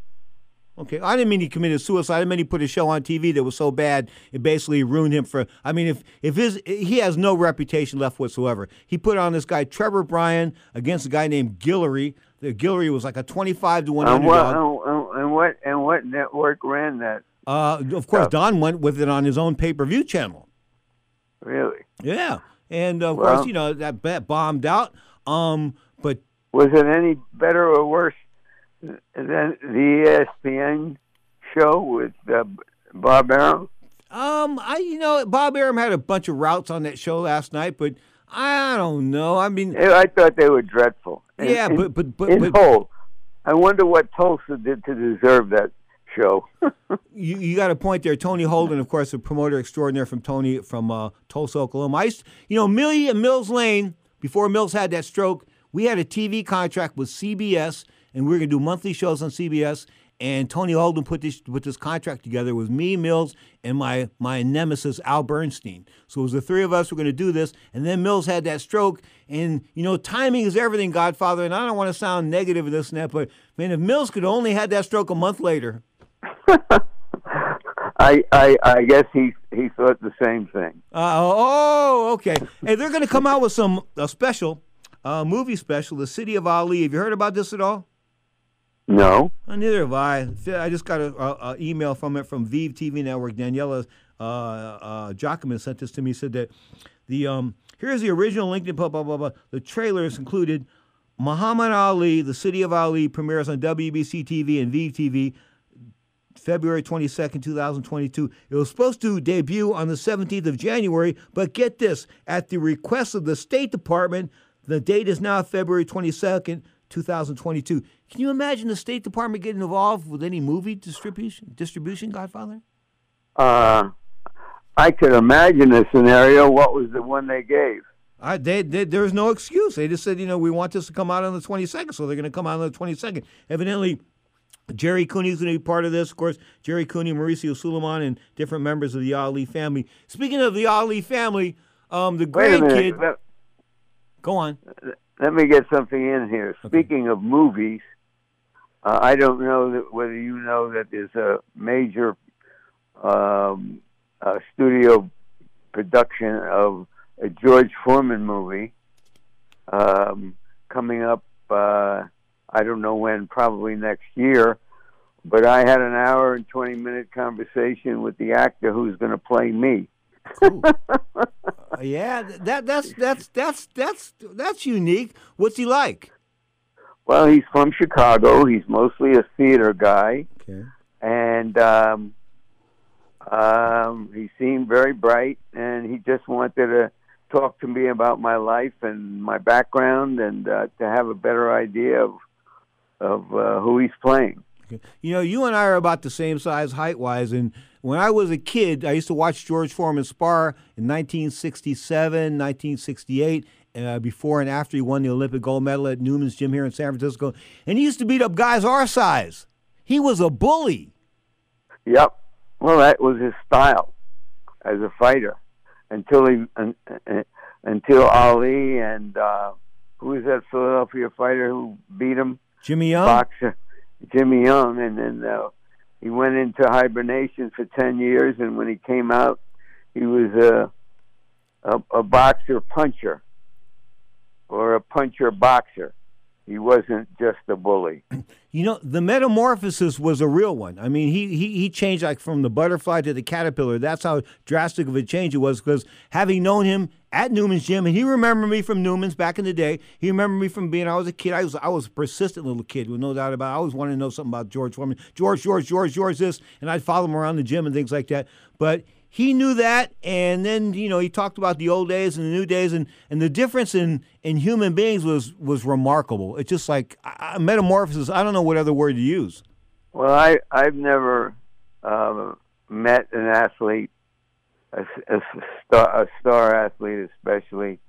Okay, I didn't mean he committed suicide. I meant he put a show on TV that was so bad it basically ruined him for. I mean, if if his he has no reputation left whatsoever. He put on this guy Trevor Bryan against a guy named Guidry. The Guidry was like a twenty-five to one And what, underdog. and, and what and what network ran that? Uh, of course, Don went with it on his own pay-per-view channel. Really? Yeah, and of Well- course, you know that bet bombed out. Um, but Was it any better or worse than the ESPN show with uh, Bob Arum? Um, I you know Bob Arum had a bunch of routes on that show last night, but I don't know. I mean, I thought they were dreadful. In- Yeah, but- but- but- in but- whole, I wonder what Tulsa did to deserve that show. you, you got a point there. Tony Holden, of course, a promoter extraordinaire from Tony from uh, Tulsa, Oklahoma. I used, you know, Millie and Mills Lane. Before Mills had that stroke, we had a TV contract with CBS, and we were going to do monthly shows on CBS. And Tony Holden put this put this contract together. with me, Mills, and my my nemesis Al Bernstein. So it was the three of us were going to do this. And then Mills had that stroke, and you know, timing is everything, Godfather. And I don't want to sound negative of this and that, but man, if Mills could only had that stroke a month later. I, I I guess he he thought the same thing. Uh, oh, okay. Hey, they're going to come out with some a special, uh, movie special, The City of Ali. Have you heard about this at all? No. Uh, neither have I. I just got an email from it from Vive TV Network. Daniela uh, uh, Jockman sent this to me. Said that the um here's the original LinkedIn blah blah blah blah. The trailers included Muhammad Ali, The City of Ali premieres on WBC TV and Vive TV. February 22nd, 2022. It was supposed to debut on the 17th of January, but get this at the request of the State Department, the date is now February 22nd, 2022. Can you imagine the State Department getting involved with any movie distribution, distribution Godfather? Uh, I could imagine a scenario. What was the one they gave? I, they, they, there was no excuse. They just said, you know, we want this to come out on the 22nd, so they're going to come out on the 22nd. Evidently, Gerry Cooney is going to be part of this. Of course, Gerry Cooney, Mauricio Sulaiman, and different members of the Ali family. Speaking of the Ali family, um, the grandkid. Let, go on. Let me get something in here. Okay. Speaking of movies, uh, I don't know that whether you know that there's a major um, uh, studio production of a George Foreman movie um, coming up. Uh, I don't know when, probably next year. But I had an hour and twenty minute conversation with the actor who's going to play me. Cool. uh, yeah, that that's that's that's that's that's unique. What's he like? Well, he's from Chicago. He's mostly a theater guy, okay. and um, um, he seemed very bright. And he just wanted to talk to me about my life and my background, and uh, to have a better idea of of uh, who he's playing. You know, you and I are about the same size height wise, and when I was a kid, I used to watch George Foreman spar in 1967, 1968, uh, before and after he won the Olympic gold medal at Newman's Gym here in San Francisco, and he used to beat up guys our size. He was a bully. Yep. Well, that was his style as a fighter until he uh, until Ali and uh, who was that Philadelphia fighter who beat him? Jimmy Young. Boxer, Jimmy Young, and then uh, he went into hibernation for ten years, and when he came out, he was a a, a boxer puncher or a puncher boxer. He wasn't just a bully. You know, the metamorphosis was a real one. I mean, he he, he changed like from the butterfly to the caterpillar. That's how drastic of a change it was. Because having known him at Newman's gym, and he remembered me from Newman's back in the day. He remembered me from being I was a kid. I was I was a persistent little kid with no doubt about. it. I always wanted to know something about George Foreman. George, George, George, George, this, and I'd follow him around the gym and things like that. But he knew that, and then you know he talked about the old days and the new days, and, and the difference in, in human beings was was remarkable. It's just like uh, metamorphosis. I don't know what other word to use. Well, I I've never um, met an athlete a, a star, a star athlete, especially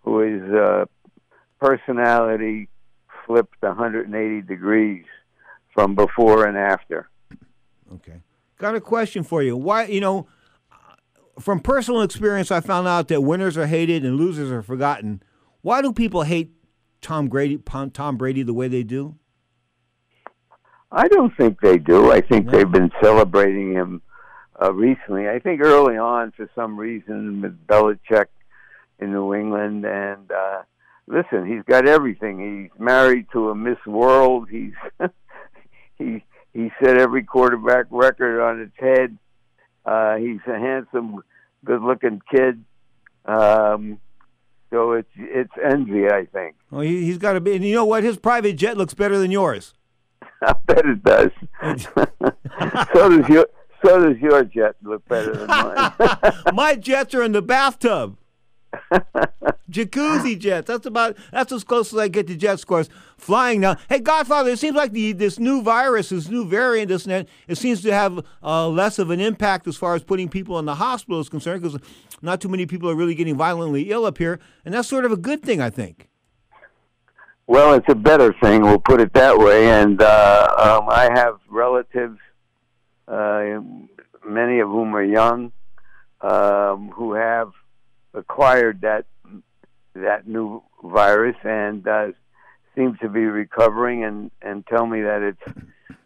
who is uh, personality flipped 180 degrees from before and after. Okay, got a question for you. Why, you know, from personal experience, I found out that winners are hated and losers are forgotten. Why do people hate Tom Brady, Tom Brady the way they do? I don't think they do. I think no. they've been celebrating him uh, recently. I think early on, for some reason, with Belichick in New England, and uh, listen, he's got everything. He's married to a Miss World. He's he he set every quarterback record on its head. Uh, he's a handsome, good-looking kid. Um, so it's it's envy, I think. Well, he, he's got to be. And you know what? His private jet looks better than yours. I bet it does. so does your so does your jet look better than mine. My jets are in the bathtub. Jacuzzi jets. That's about. That's as close as I get to jet scores. Flying now. Hey, Godfather. It seems like the this new virus, this new variant, this net, it it seems to have uh, less of an impact as far as putting people in the hospital is concerned, because not too many people are really getting violently ill up here, and that's sort of a good thing, I think. Well, it's a better thing. We'll put it that way. And uh, um, I have relatives uh, many of whom are young, um, who have acquired that that new virus and uh, seem to be recovering and and tell me that it's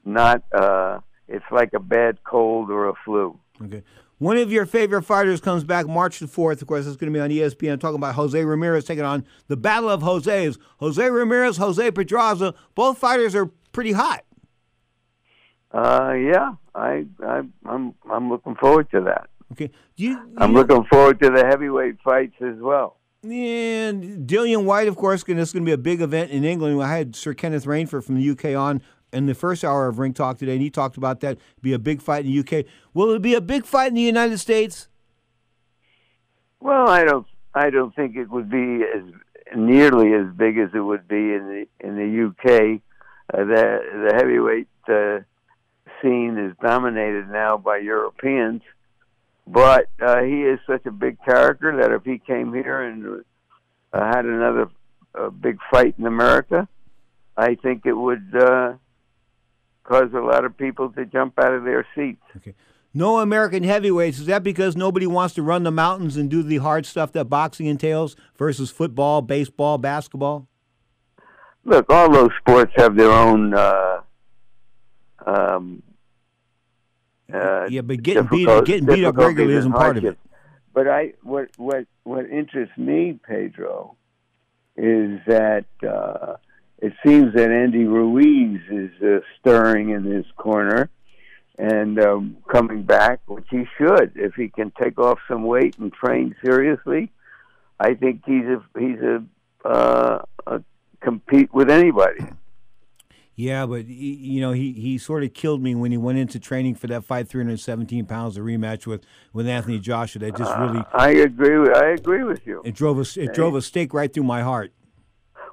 not uh, it's like a bad cold or a flu. Okay. One of your favorite fighters comes back March the 4th. Of course, it's going to be on ESPN. I'm talking about Jose Ramirez taking on the Battle of Jose's. Jose Ramirez, Jose Pedraza. Both fighters are pretty hot. Uh, yeah, I, I, I'm, I'm looking forward to that. Okay. You, you I'm looking forward to the heavyweight fights as well. And Dillian Whyte, of course, this is going to be a big event in England. I had Sir Kenneth Rainford from the UK on in the first hour of Ring Talk today, and he talked about that be a big fight in the UK. Will it be a big fight in the United States? Well, I don't. I don't think it would be as nearly as big as it would be in the in the UK. Uh, the the heavyweight uh, scene is dominated now by Europeans, but uh, he is such a big character that if he came here and uh, had another uh, big fight in America, I think it would uh, cause a lot of people to jump out of their seats. Okay. No American heavyweights. Is that because nobody wants to run the mountains and do the hard stuff that boxing entails versus football, baseball, basketball? Look, all those sports have their own. Uh, um, uh, yeah, but getting beat getting beat up regularly isn't part of it. But I what what what interests me, Pedro, is that uh, it seems that Andy Ruiz is uh, stirring in his corner and um, coming back, which he should if he can take off some weight and train seriously. I think he's a he's a, uh, a compete with anybody. Yeah, but he, you know he, he sort of killed me when he went into training for that fight, 317 pounds, a rematch with, with Anthony Joshua. That just really. Uh, I agree. With, I agree with you. It drove a it drove a stake right through my heart.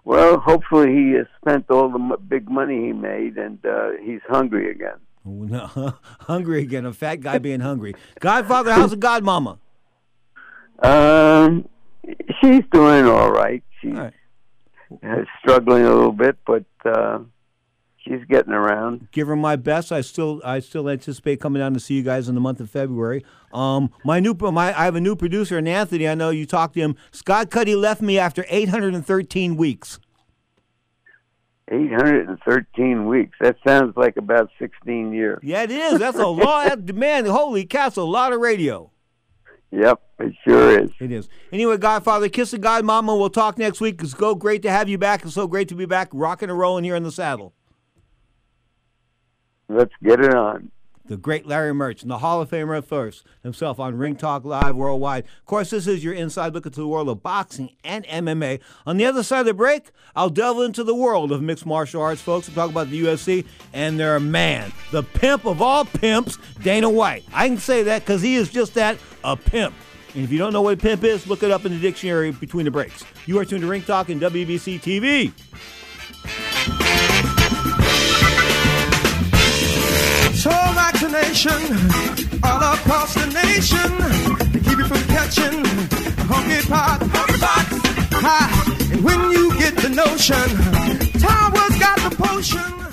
Well, hopefully he has spent all the big money he made, and uh, he's hungry again. No, hungry again. A fat guy being hungry. Godfather, how's the godmama? Um, she's doing all right. She's all right. struggling a little bit, but uh, she's getting around. Give her my best. I still I still anticipate coming down to see you guys in the month of February. Um, my new my I have a new producer, and Anthony. I know you talked to him. Scott Cuddy left me after 813 weeks. 813 weeks. That sounds like about 16 years. Yeah, it is. That's a lot. Man, holy cow, a lot of radio. Yep, it sure is. It is. Anyway, Godfather, kiss the God Mama. We'll talk next week. It's so great to have you back. It's so great to be back rocking and rolling here in the saddle. Let's get it on. The great Larry Merchant, the Hall of Famer first himself on Ring Talk Live worldwide. Of course, this is your inside look into the world of boxing and MMA. On the other side of the break, I'll delve into the world of mixed martial arts, folks. We'll talk about the UFC and their man, the pimp of all pimps, Dana White. I can say that because he is just that, a pimp. And if you don't know what a pimp is, look it up in the dictionary between the breaks. You are tuned to Ring Talk and WBC TV. So vaccination all across the nation to keep you from catching monkey pot. Monkey pot. Ha! And when you get the notion, Tower's got the potion.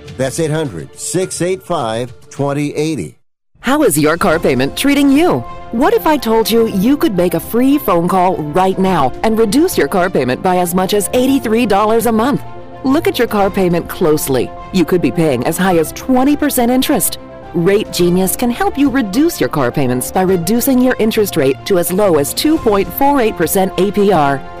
That's 800 685 2080. How is your car payment treating you? What if I told you you could make a free phone call right now and reduce your car payment by as much as $83 a month? Look at your car payment closely. You could be paying as high as 20% interest. Rate Genius can help you reduce your car payments by reducing your interest rate to as low as 2.48% APR.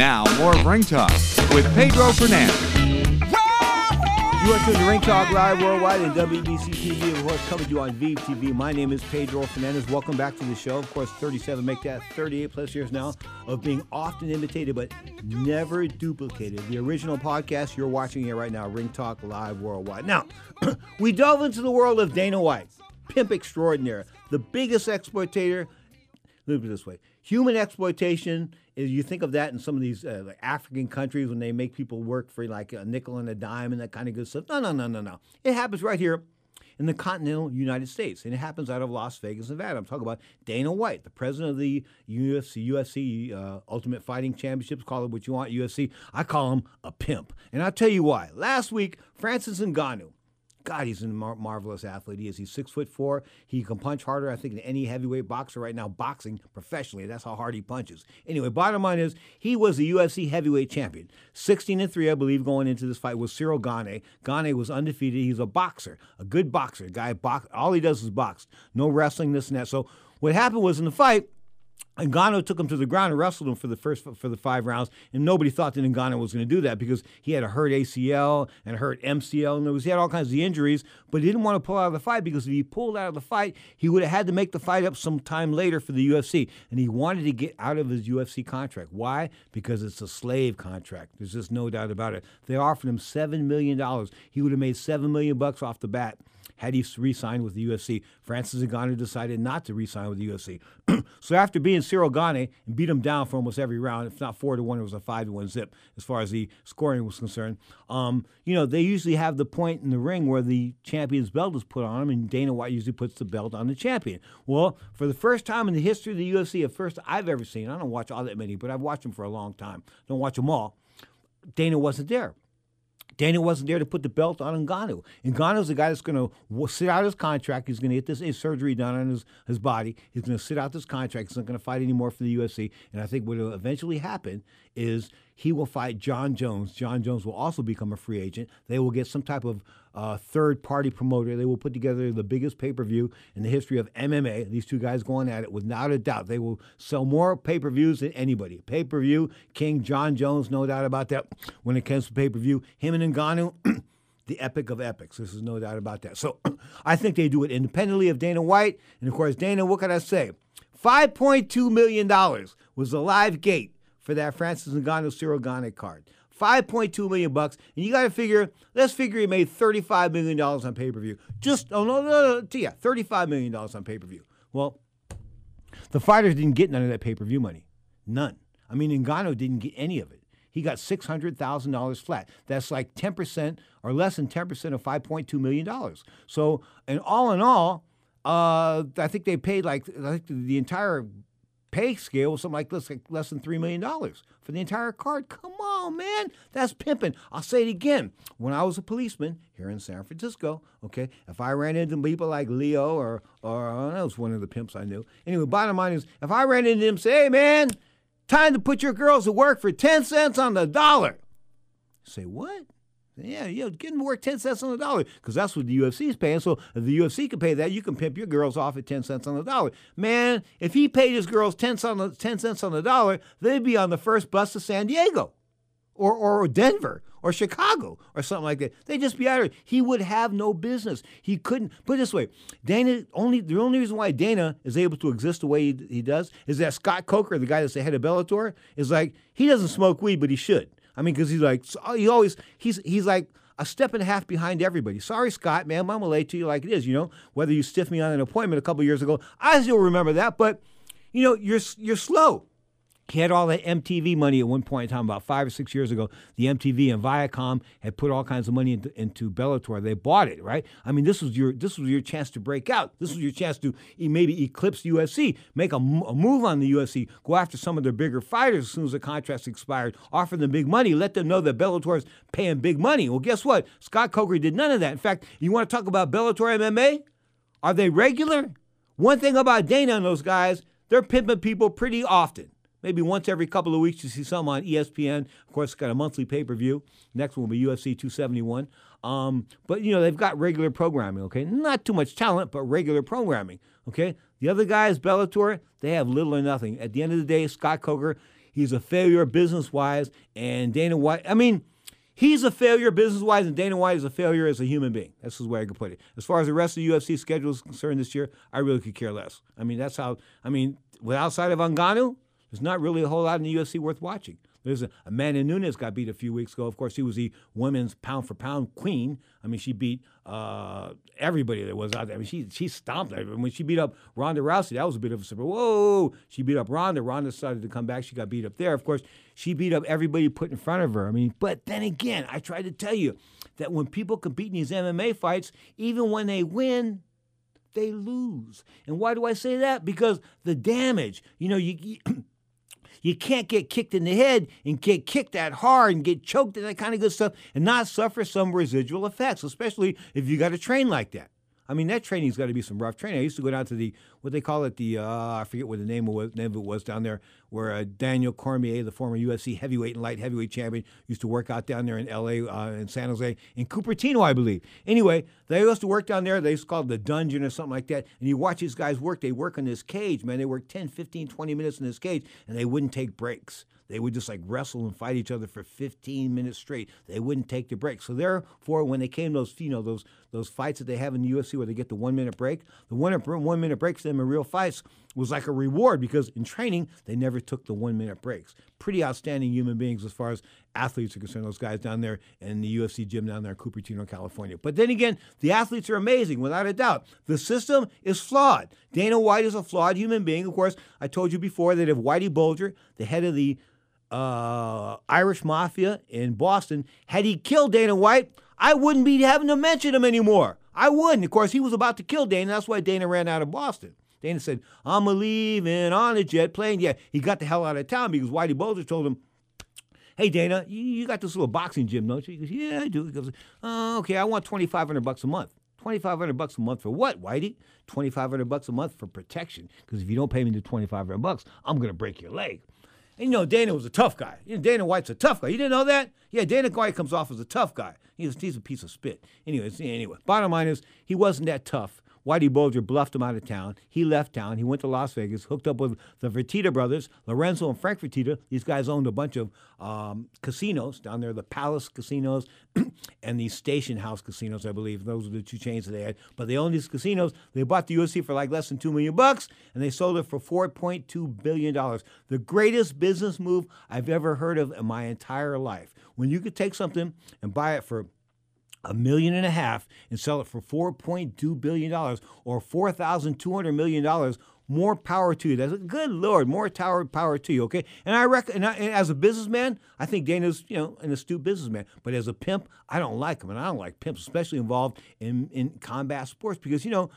Now, more Ring Talk with Pedro Fernandez. You are tuned to Ring Talk Live Worldwide and WBC TV, of course, coming to you on Vive TV. My name is Pedro Fernandez. Welcome back to the show. Of course, 37, make that 38 plus years now of being often imitated but never duplicated. The original podcast you're watching here right now, Ring Talk Live Worldwide. Now, we delve into the world of Dana White, pimp extraordinaire, the biggest exploitator. Look at it this way human exploitation you think of that in some of these uh, like African countries when they make people work for like a nickel and a dime and that kind of good stuff. No, no, no, no, no. It happens right here in the continental United States, and it happens out of Las Vegas, Nevada. I'm talking about Dana White, the president of the UFC, UFC uh, Ultimate Fighting Championships. Call it what you want, UFC. I call him a pimp, and I'll tell you why. Last week, Francis Ngannou. God, he's a mar- marvelous athlete. He is. He's six foot four. He can punch harder, I think, than any heavyweight boxer right now, boxing professionally. That's how hard he punches. Anyway, bottom line is he was the UFC heavyweight champion. 16 and 3, I believe, going into this fight was Ciryl Gane. Gane was undefeated. He's a boxer, a good boxer. Guy box all he does is box. No wrestling, this and that. So what happened was in the fight, Ngannou took him to the ground and wrestled him for the first for the five rounds, and nobody thought that Ngannou was going to do that because he had a hurt ACL and a hurt MCL, and there was, he had all kinds of injuries. But he didn't want to pull out of the fight because if he pulled out of the fight, he would have had to make the fight up some time later for the UFC, and he wanted to get out of his UFC contract. Why? Because it's a slave contract. There's just no doubt about it. They offered him seven million dollars. He would have made seven million bucks off the bat had he re-signed with the UFC. Francis Ngannou decided not to re-sign with the UFC. so after being Ciryl Gane and beat him down for almost every round, if not four to one, it was a five to one zip as far as the scoring was concerned. Um, you know, they usually have the point in the ring where the champion's belt is put on him, and Dana White usually puts the belt on the champion. Well, for the first time in the history of the UFC, the first I've ever seen, I don't watch all that many, but I've watched them for a long time. Don't watch them all. Dana wasn't there. Dana wasn't there to put the belt on Ngannou. Ngannou's the guy that's going to sit out his contract. He's going to get this his surgery done on his, his body. He's going to sit out this contract. He's not going to fight anymore for the UFC. And I think what will eventually happen is he will fight Jon Jones. Jon Jones will also become a free agent. They will get some type of uh, third party promoter. They will put together the biggest pay per view in the history of MMA. These two guys going at it without a doubt. They will sell more pay per views than anybody. Pay per view, King Jon Jones, no doubt about that. When it comes to pay per view, him and Ngannou. the epic of epics. This is no doubt about that. So I think they do it independently of Dana White. And of course, Dana, what can I say? $5.2 million was the live gate for that Francis Ngannou Ciryl Gane card. 5.2 million bucks, and you got to figure. Let's figure he made 35 million dollars on pay per view. Just oh no no no, yeah, 35 million dollars on pay per view. Well, the fighters didn't get none of that pay per view money, none. I mean, Ngannou didn't get any of it. He got six hundred thousand dollars flat. That's like 10 percent or less than 10 percent of 5.2 million dollars. So, and all in all, uh, I think they paid like I think the entire pay scale was something like less, like less than $3 million for the entire card. Come on, man? That's pimping. I'll say it again. When I was a policeman here in San Francisco, okay, if I ran into people like Leo or or uh, that was one of the pimps I knew. Anyway, bottom line is, if I ran into him, say, hey, man, time to put your girls to work for ten cents on the dollar. Say what? Yeah, you know, get them to work 10 cents on the dollar because that's what the UFC is paying. So if the UFC can pay that, you can pimp your girls off at 10 cents on the dollar. Man, if he paid his girls 10 cents on the, 10 cents on the dollar, they'd be on the first bus to San Diego or, or Denver or Chicago or something like that. They'd just be out of He would have no business. He couldn't. Put it this way Dana, only the only reason why Dana is able to exist the way he, he does is that Scott Coker, the guy that's the head of Bellator, is like, he doesn't smoke weed, but he should. I mean, because he's like, he always, he's, he's like, a step and a half behind everybody. Sorry, Scott, man, I'm late to you like it is. You know, whether you stiff me on an appointment a couple years ago, I still remember that. But you know, you're you're slow. He had all that MTV money at one point in time, about five or six years ago. The MTV and Viacom had put all kinds of money into, into Bellator. They bought it, right? I mean, this was your this was your chance to break out. This was your chance to maybe eclipse UFC, make a, a move on the UFC, go after some of their bigger fighters as soon as the contracts expired, offer them big money, let them know that Bellator is paying big money. Well, guess what? Scott Coker did none of that. In fact, you want to talk about Bellator MMA? Are they regular? One thing about Dana and those guys, they're pimping people pretty often maybe once every couple of weeks you see some on ESPN. Of course, it's got a monthly pay per view. Next one will be UFC 271. Um, but you know they've got regular programming. Okay, not too much talent, but regular programming. Okay, the other guys, Bellator, they have little or nothing. At the end of the day, Scott Coker, he's a failure business wise, and Dana White. I mean. He's a failure business wise, and Dana White is a failure as a human being. That's the way I could put it. As far as the rest of the UFC schedule is concerned this year, I really could care less. I mean, that's how, I mean, with outside of Ngannou, there's not really a whole lot in the UFC worth watching. There's a Amanda Nunes got beat a few weeks ago. Of course, she was the women's pound for pound queen. I mean, she beat uh, everybody that was out there. I mean, she she stomped. I mean, when she beat up Ronda Rousey, that was a bit of a surprise. Whoa! She beat up Ronda. Ronda started to come back. She got beat up there. Of course, she beat up everybody put in front of her. I mean, but then again, I tried to tell you that when people compete in these MMA fights, even when they win, they lose. And why do I say that? Because the damage. You know, you, you You can't get kicked in the head and get kicked that hard and get choked and that kind of good stuff and not suffer some residual effects, especially if you got to train like that. I mean, that training's got to be some rough training. I used to go down to the what they call it the uh, I forget what the name of, name of it was down there, where uh, Daniel Cormier, the former UFC heavyweight and light heavyweight champion, used to work out down there in L.A. Uh, in San Jose in Cupertino, I believe. Anyway, they used to work down there. They used to call it the dungeon or something like that. And you watch these guys work. They work in this cage, man. They work 10, 15, 20 minutes in this cage, and they wouldn't take breaks. They would just like wrestle and fight each other for 15 minutes straight. They wouldn't take the break. So therefore, when they came those, you know, those those fights that they have in the UFC where they get the one minute break, the one one minute breaks them in real fights was like a reward because in training they never took the one minute breaks. Pretty outstanding human beings as far as athletes are concerned. Those guys down there in the UFC gym down there in Cupertino, California. But then again, the athletes are amazing without a doubt. The system is flawed. Dana White is a flawed human being. Of course, I told you before that if Whitey Bulger, the head of the uh, Irish Mafia in Boston, had he killed Dana White, I wouldn't be having to mention him anymore. I wouldn't. Of course, he was about to kill Dana. That's why Dana ran out of Boston. Dana said, I'm a leaving on a jet plane. Yeah, he got the hell out of town because Whitey Bulger told him, Hey, Dana, you, got this little boxing gym, don't you? He goes, Yeah, I do. He goes, oh, Okay, I want 2500 bucks a month. 2500 bucks a month for what, Whitey? 2500 bucks a month for protection. Because if you don't pay me the 2500 bucks, I'm going to break your leg. And you know, Dana was a tough guy. You know, Dana White's a tough guy. You didn't know that? Yeah, Dana White comes off as a tough guy. He's, he's a piece of spit. Anyways, anyway, bottom line is he wasn't that tough. Whitey Bulger bluffed him out of town. He left town. He went to Las Vegas, hooked up with the Fertitta brothers, Lorenzo and Frank Fertitta. These guys owned a bunch of um, casinos down there, the Palace casinos and the Station House casinos, I believe. Those were the two chains that they had. But they owned these casinos. They bought the UFC for like less than two million bucks, and they sold it for four point two billion dollars. The greatest business move I've ever heard of in my entire life. When you could take something and buy it for a million and a half and sell it for $4.2 billion or $4,200 million, more power to you. That's a good Lord, more power power to you. Okay, and I reckon, as a businessman, I think Dana's you know an astute businessman. But as a pimp, I don't like him, and I don't like pimps, especially involved in in combat sports, because you know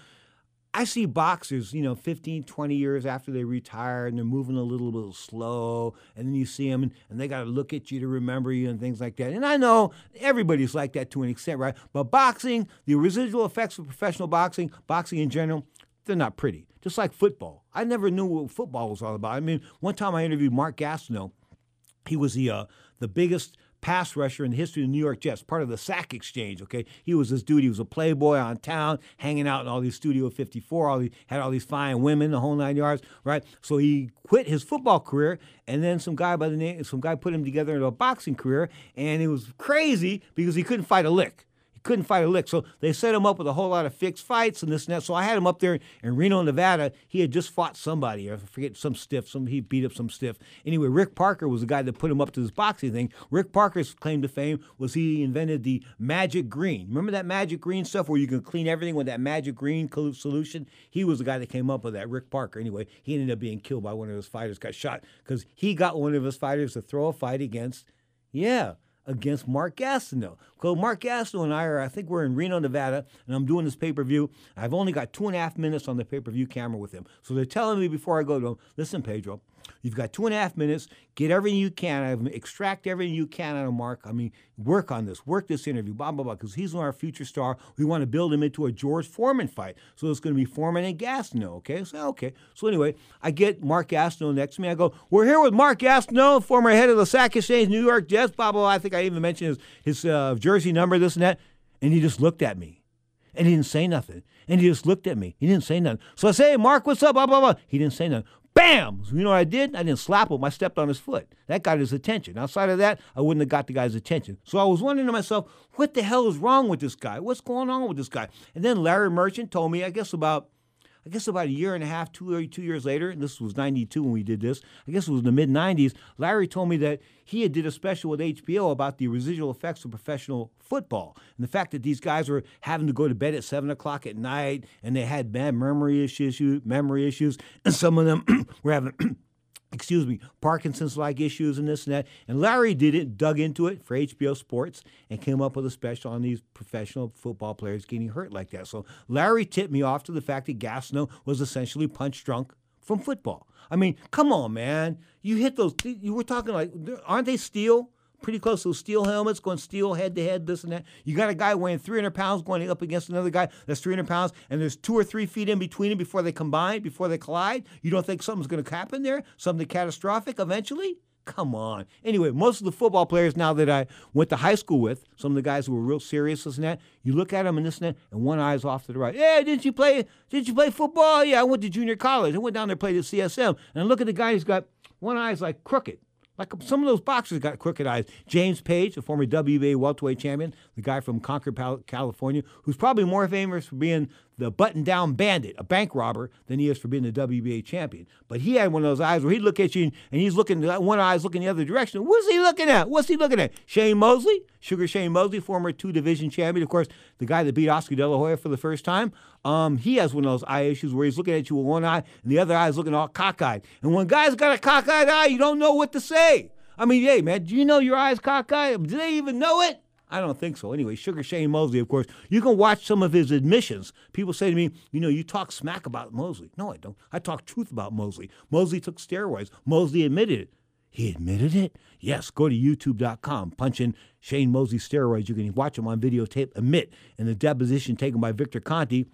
I see boxers, you know, 15, 20 years after they retire and they're moving a little bit slow. And then you see them and, and they got to look at you to remember you and things like that. And I know everybody's like that to an extent, right? But boxing, the residual effects of professional boxing, boxing in general, they're not pretty. Just like football. I never knew what football was all about. I mean, one time I interviewed Mark Gastineau. He was the uh, the biggest pass rusher in the history of the New York Jets, part of the sack exchange. Okay, he was this dude. He was a playboy on town, hanging out in all these Studio 54. All these, had all these fine women, the whole nine yards. Right. So he quit his football career, and then some guy by the name, some guy put him together into a boxing career, and it was crazy because he couldn't fight a lick couldn't fight a lick. So they set him up with a whole lot of fixed fights and this and that. So I had him up there in Reno, Nevada. He had just fought somebody, I forget some stiff, some he beat up some stiff. Anyway, Rick Parker was the guy that put him up to this boxing thing. Rick Parker's claim to fame was he invented the magic green. Remember that magic green stuff where you can clean everything with that magic green solution? He was the guy that came up with that, Rick Parker. Anyway, he ended up being killed by one of his fighters, got shot because he got one of his fighters to throw a fight against, yeah, against Mark Gastineau. So Mark Gastineau and I are, I think we're in Reno, Nevada, and I'm doing this pay-per-view. I've only got two and a half minutes on the pay-per-view camera with him. So they're telling me before I go to him, listen, Pedro, You've got two and a half minutes. Get everything you can. out of him. Extract everything you can out of Mark. I mean, work on this. Work this interview. Blah blah blah. Because he's our future star. We want to build him into a George Foreman fight. So it's going to be Foreman and Gastineau. Okay. So okay. So anyway, I get Mark Gastineau next to me. I go, "We're here with Mark Gastineau, former head of the Sack Exchange, New York Jets." Blah blah. blah. I think I even mentioned his his uh, jersey number, this and that. And he just looked at me, and he didn't say nothing. And he just looked at me. He didn't say nothing. So I say, Mark, what's up? Blah, blah, blah. He didn't say nothing. Bam! You know what I did? I didn't slap him. I stepped on his foot. That got his attention. Outside of that, I wouldn't have got the guy's attention. So I was wondering to myself, what the hell is wrong with this guy? What's going on with this guy? And then Larry Merchant told me, I guess about I guess about a year and a half, two, uh, two years later, and this was 92 when we did this, I guess it was in the mid 90s, Larry told me that he had did a special with HBO about the residual effects of professional football and the fact that these guys were having to go to bed at 7 o'clock at night and they had bad memory issues, memory issues, and some of them were having excuse me, Parkinson's like issues and this and that. And Larry did it, dug into it for HBO Sports, and came up with a special on these professional football players getting hurt like that. So Larry tipped me off to the fact that Gastineau was essentially punch drunk from football. I mean, come on, man. You hit those, you were talking like, aren't they steel? Pretty close to steel helmets, going steel head to head, this and that. You got a guy weighing 300 pounds going up against another guy that's 300 pounds, and there's two or three feet in between them before they combine, before they collide. You don't think something's going to happen there? Something catastrophic eventually? Come on. Anyway, most of the football players now that I went to high school with, some of the guys who were real serious, this and that, you look at them and this and that, and one eye's off to the right. Hey, didn't you play? Did you play football? Yeah, I went to junior college. I went down there played at CSM, and I look at the guy who's got one eye's like crooked. Like some of those boxers got crooked eyes. James Page, the former WBA welterweight champion, the guy from Concord, California, who's probably more famous for being the button down bandit, a bank robber, than he is for being the WBA champion. But he had one of those eyes where he'd look at you and he's looking, one eye's looking the other direction. What's he looking at? What's he looking at? Shane Mosley, Sugar Shane Mosley, former two division champion. Of course, the guy that beat Oscar De La Hoya for the first time. Um, he has one of those eye issues where he's looking at you with one eye and the other eye is looking all cockeyed. And when guys got a cockeyed eye, you don't know what to say. I mean, hey, man, do you know your eyes cockeyed? Do they even know it? I don't think so. Anyway, Sugar Shane Mosley, of course, you can watch some of his admissions. People say to me, you know, you talk smack about Mosley. No, I don't. I talk truth about Mosley. Mosley took steroids. Mosley admitted it. He admitted it? Yes, go to youtube.com, punch in Shane Mosley steroids. You can watch him on videotape admit in the deposition taken by Victor Conte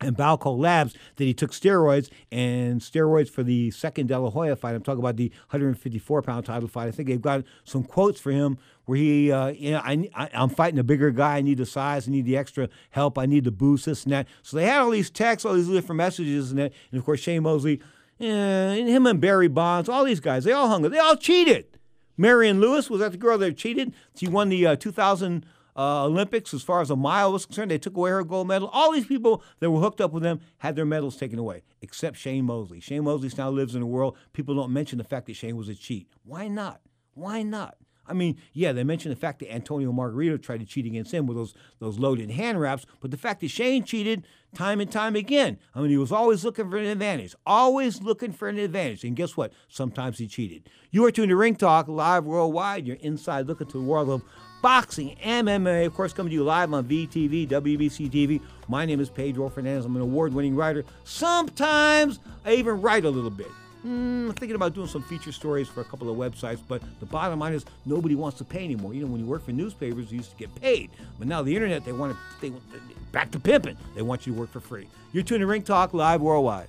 and Balco Labs that he took steroids and steroids for the second De La Hoya fight. I'm talking about the 154 pound title fight. I think they've got some quotes for him where he, uh, you know, I, I, am fighting a bigger guy. I need the size. I need the extra help. I need the boost, this and that. So they had all these texts, all these different messages, and that. And of course, Shane Mosley, and him and Barry Bonds, all these guys, they all hung. Up. They all cheated. Marion Lewis was that the girl that cheated? She won the uh, 2000- uh, Olympics as far as a mile was concerned. They took away her gold medal. All these people that were hooked up with them had their medals taken away, except Shane Mosley. Shane Mosley now lives in a world people don't mention the fact that Shane was a cheat. Why not? Why not? I mean, yeah, they mentioned the fact that Antonio Margarito tried to cheat against him with those those loaded hand wraps, but the fact that Shane cheated time and time again. I mean, he was always looking for an advantage, always looking for an advantage. And guess what? Sometimes he cheated. You are tuned to Ring Talk live worldwide. You're inside looking to the world of boxing, MMA, of course, coming to you live on VTV, WBC TV. My name is Pedro Fernandez. I'm an award winning writer. Sometimes I even write a little bit. Mm, I'm thinking about doing some feature stories for a couple of websites, but the bottom line is nobody wants to pay anymore. You know, when you work for newspapers, you used to get paid, but now the internet, they want to, they want back to pimping. They want you to work for free. You're tuning to Ring Talk live worldwide.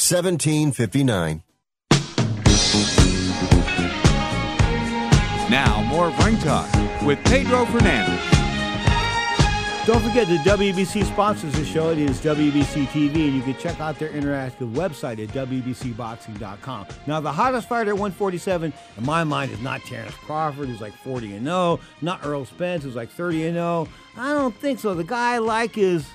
1759. Now, more of Ring Talk with Pedro Fernandez. Don't forget the WBC sponsors the show. It is WBC TV, and you can check out their interactive website at WBCBoxing.com. Now, the hottest fighter at 147, in my mind, is not Terrence Crawford, who's like 40 and 0, not Errol Spence, who's like 30 and 0. I don't think so. The guy I like is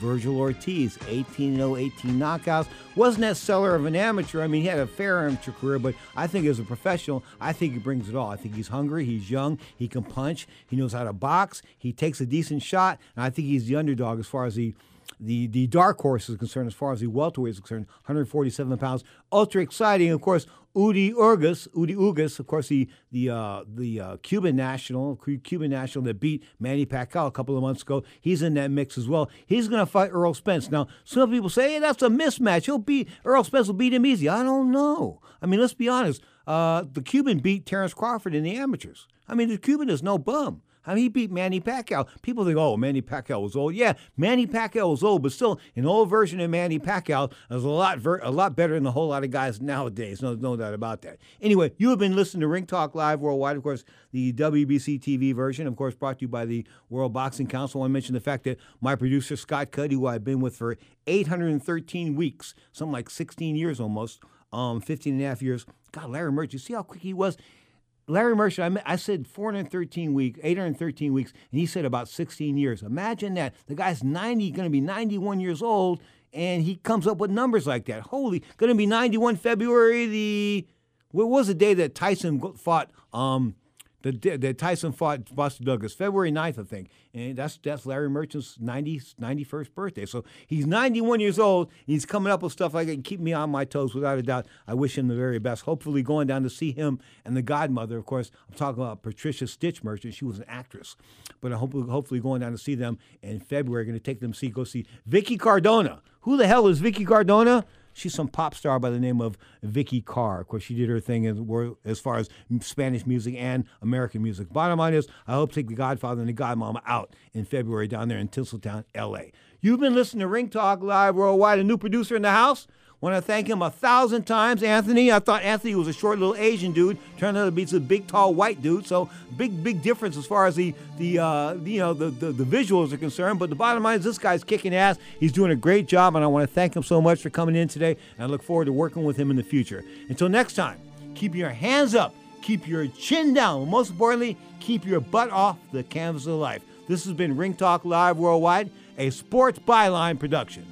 Vergil Ortiz, 18 0, 18 knockouts. Wasn't that seller of an amateur? I mean, he had a fair amateur career, but I think as a professional, I think he brings it all. I think he's hungry, he's young, he can punch, he knows how to box, he takes a decent shot, and I think he's the underdog as far as the the the dark horse is concerned, as far as the welterweight is concerned, 147 pounds, ultra exciting. Of course, Udi Urgas, Udi Ugas, of course, the the uh, the uh, Cuban national, Cuban national that beat Manny Pacquiao a couple of months ago. He's in that mix as well. He's going to fight Errol Spence. Now, some people say, "Hey, that's a mismatch. He'll beat Errol Spence will beat him easy." I don't know. I mean, let's be honest. Uh, the Cuban beat Terrence Crawford in the amateurs. I mean, the Cuban is no bum. I mean, he beat Manny Pacquiao. People think, oh, Manny Pacquiao was old. Yeah, Manny Pacquiao was old, but still, an old version of Manny Pacquiao is a lot, ver- a lot better than a whole lot of guys nowadays. No, no doubt about that. Anyway, you have been listening to Ring Talk Live Worldwide, of course, the WBC TV version, of course, brought to you by the World Boxing Council. I mentioned the fact that my producer Scott Cuddy, who I've been with for 813 weeks, something like 16 years almost, um, 15 and a half years. God, Larry Merch, you see how quick he was? Larry Mercer, I, I said 413 weeks, 813 weeks, and he said about 16 years. Imagine that. The guy's 90, going to be 91 years old, and he comes up with numbers like that. Holy, going to be 91 February the, what was the day that Tyson fought um, the, the Tyson fought Buster Douglas February 9th, I think. And that's that's Larry Merchant's 90, 91st birthday. So he's 91 years old. He's coming up with stuff like that keep me on my toes without a doubt. I wish him the very best. Hopefully going down to see him and the godmother, of course, I'm talking about Patricia Stich Merchant. She was an actress. But I hope hopefully going down to see them in February. Going to take them see go see Vicky Cardona. Who the hell is Vicky Cardona? She's some pop star by the name of Vicky Carr. Of course, she did her thing as, far as Spanish music and American music. Bottom line is, I hope to take the Godfather and the Godmama out in February down there in Tinseltown, L.A. You've been listening to Ring Talk Live Worldwide. A new producer in the house. Want to thank him a thousand times, Anthony. I thought Anthony was a short little Asian dude. Turned out to be a big, tall white dude. So big, big difference as far as the the uh, you know the, the, the visuals are concerned. But the bottom line is this guy's kicking ass. He's doing a great job, and I want to thank him so much for coming in today. And I look forward to working with him in the future. Until next time, keep your hands up, keep your chin down, most importantly, keep your butt off the canvas of life. This has been Ring Talk Live Worldwide, a sports byline production.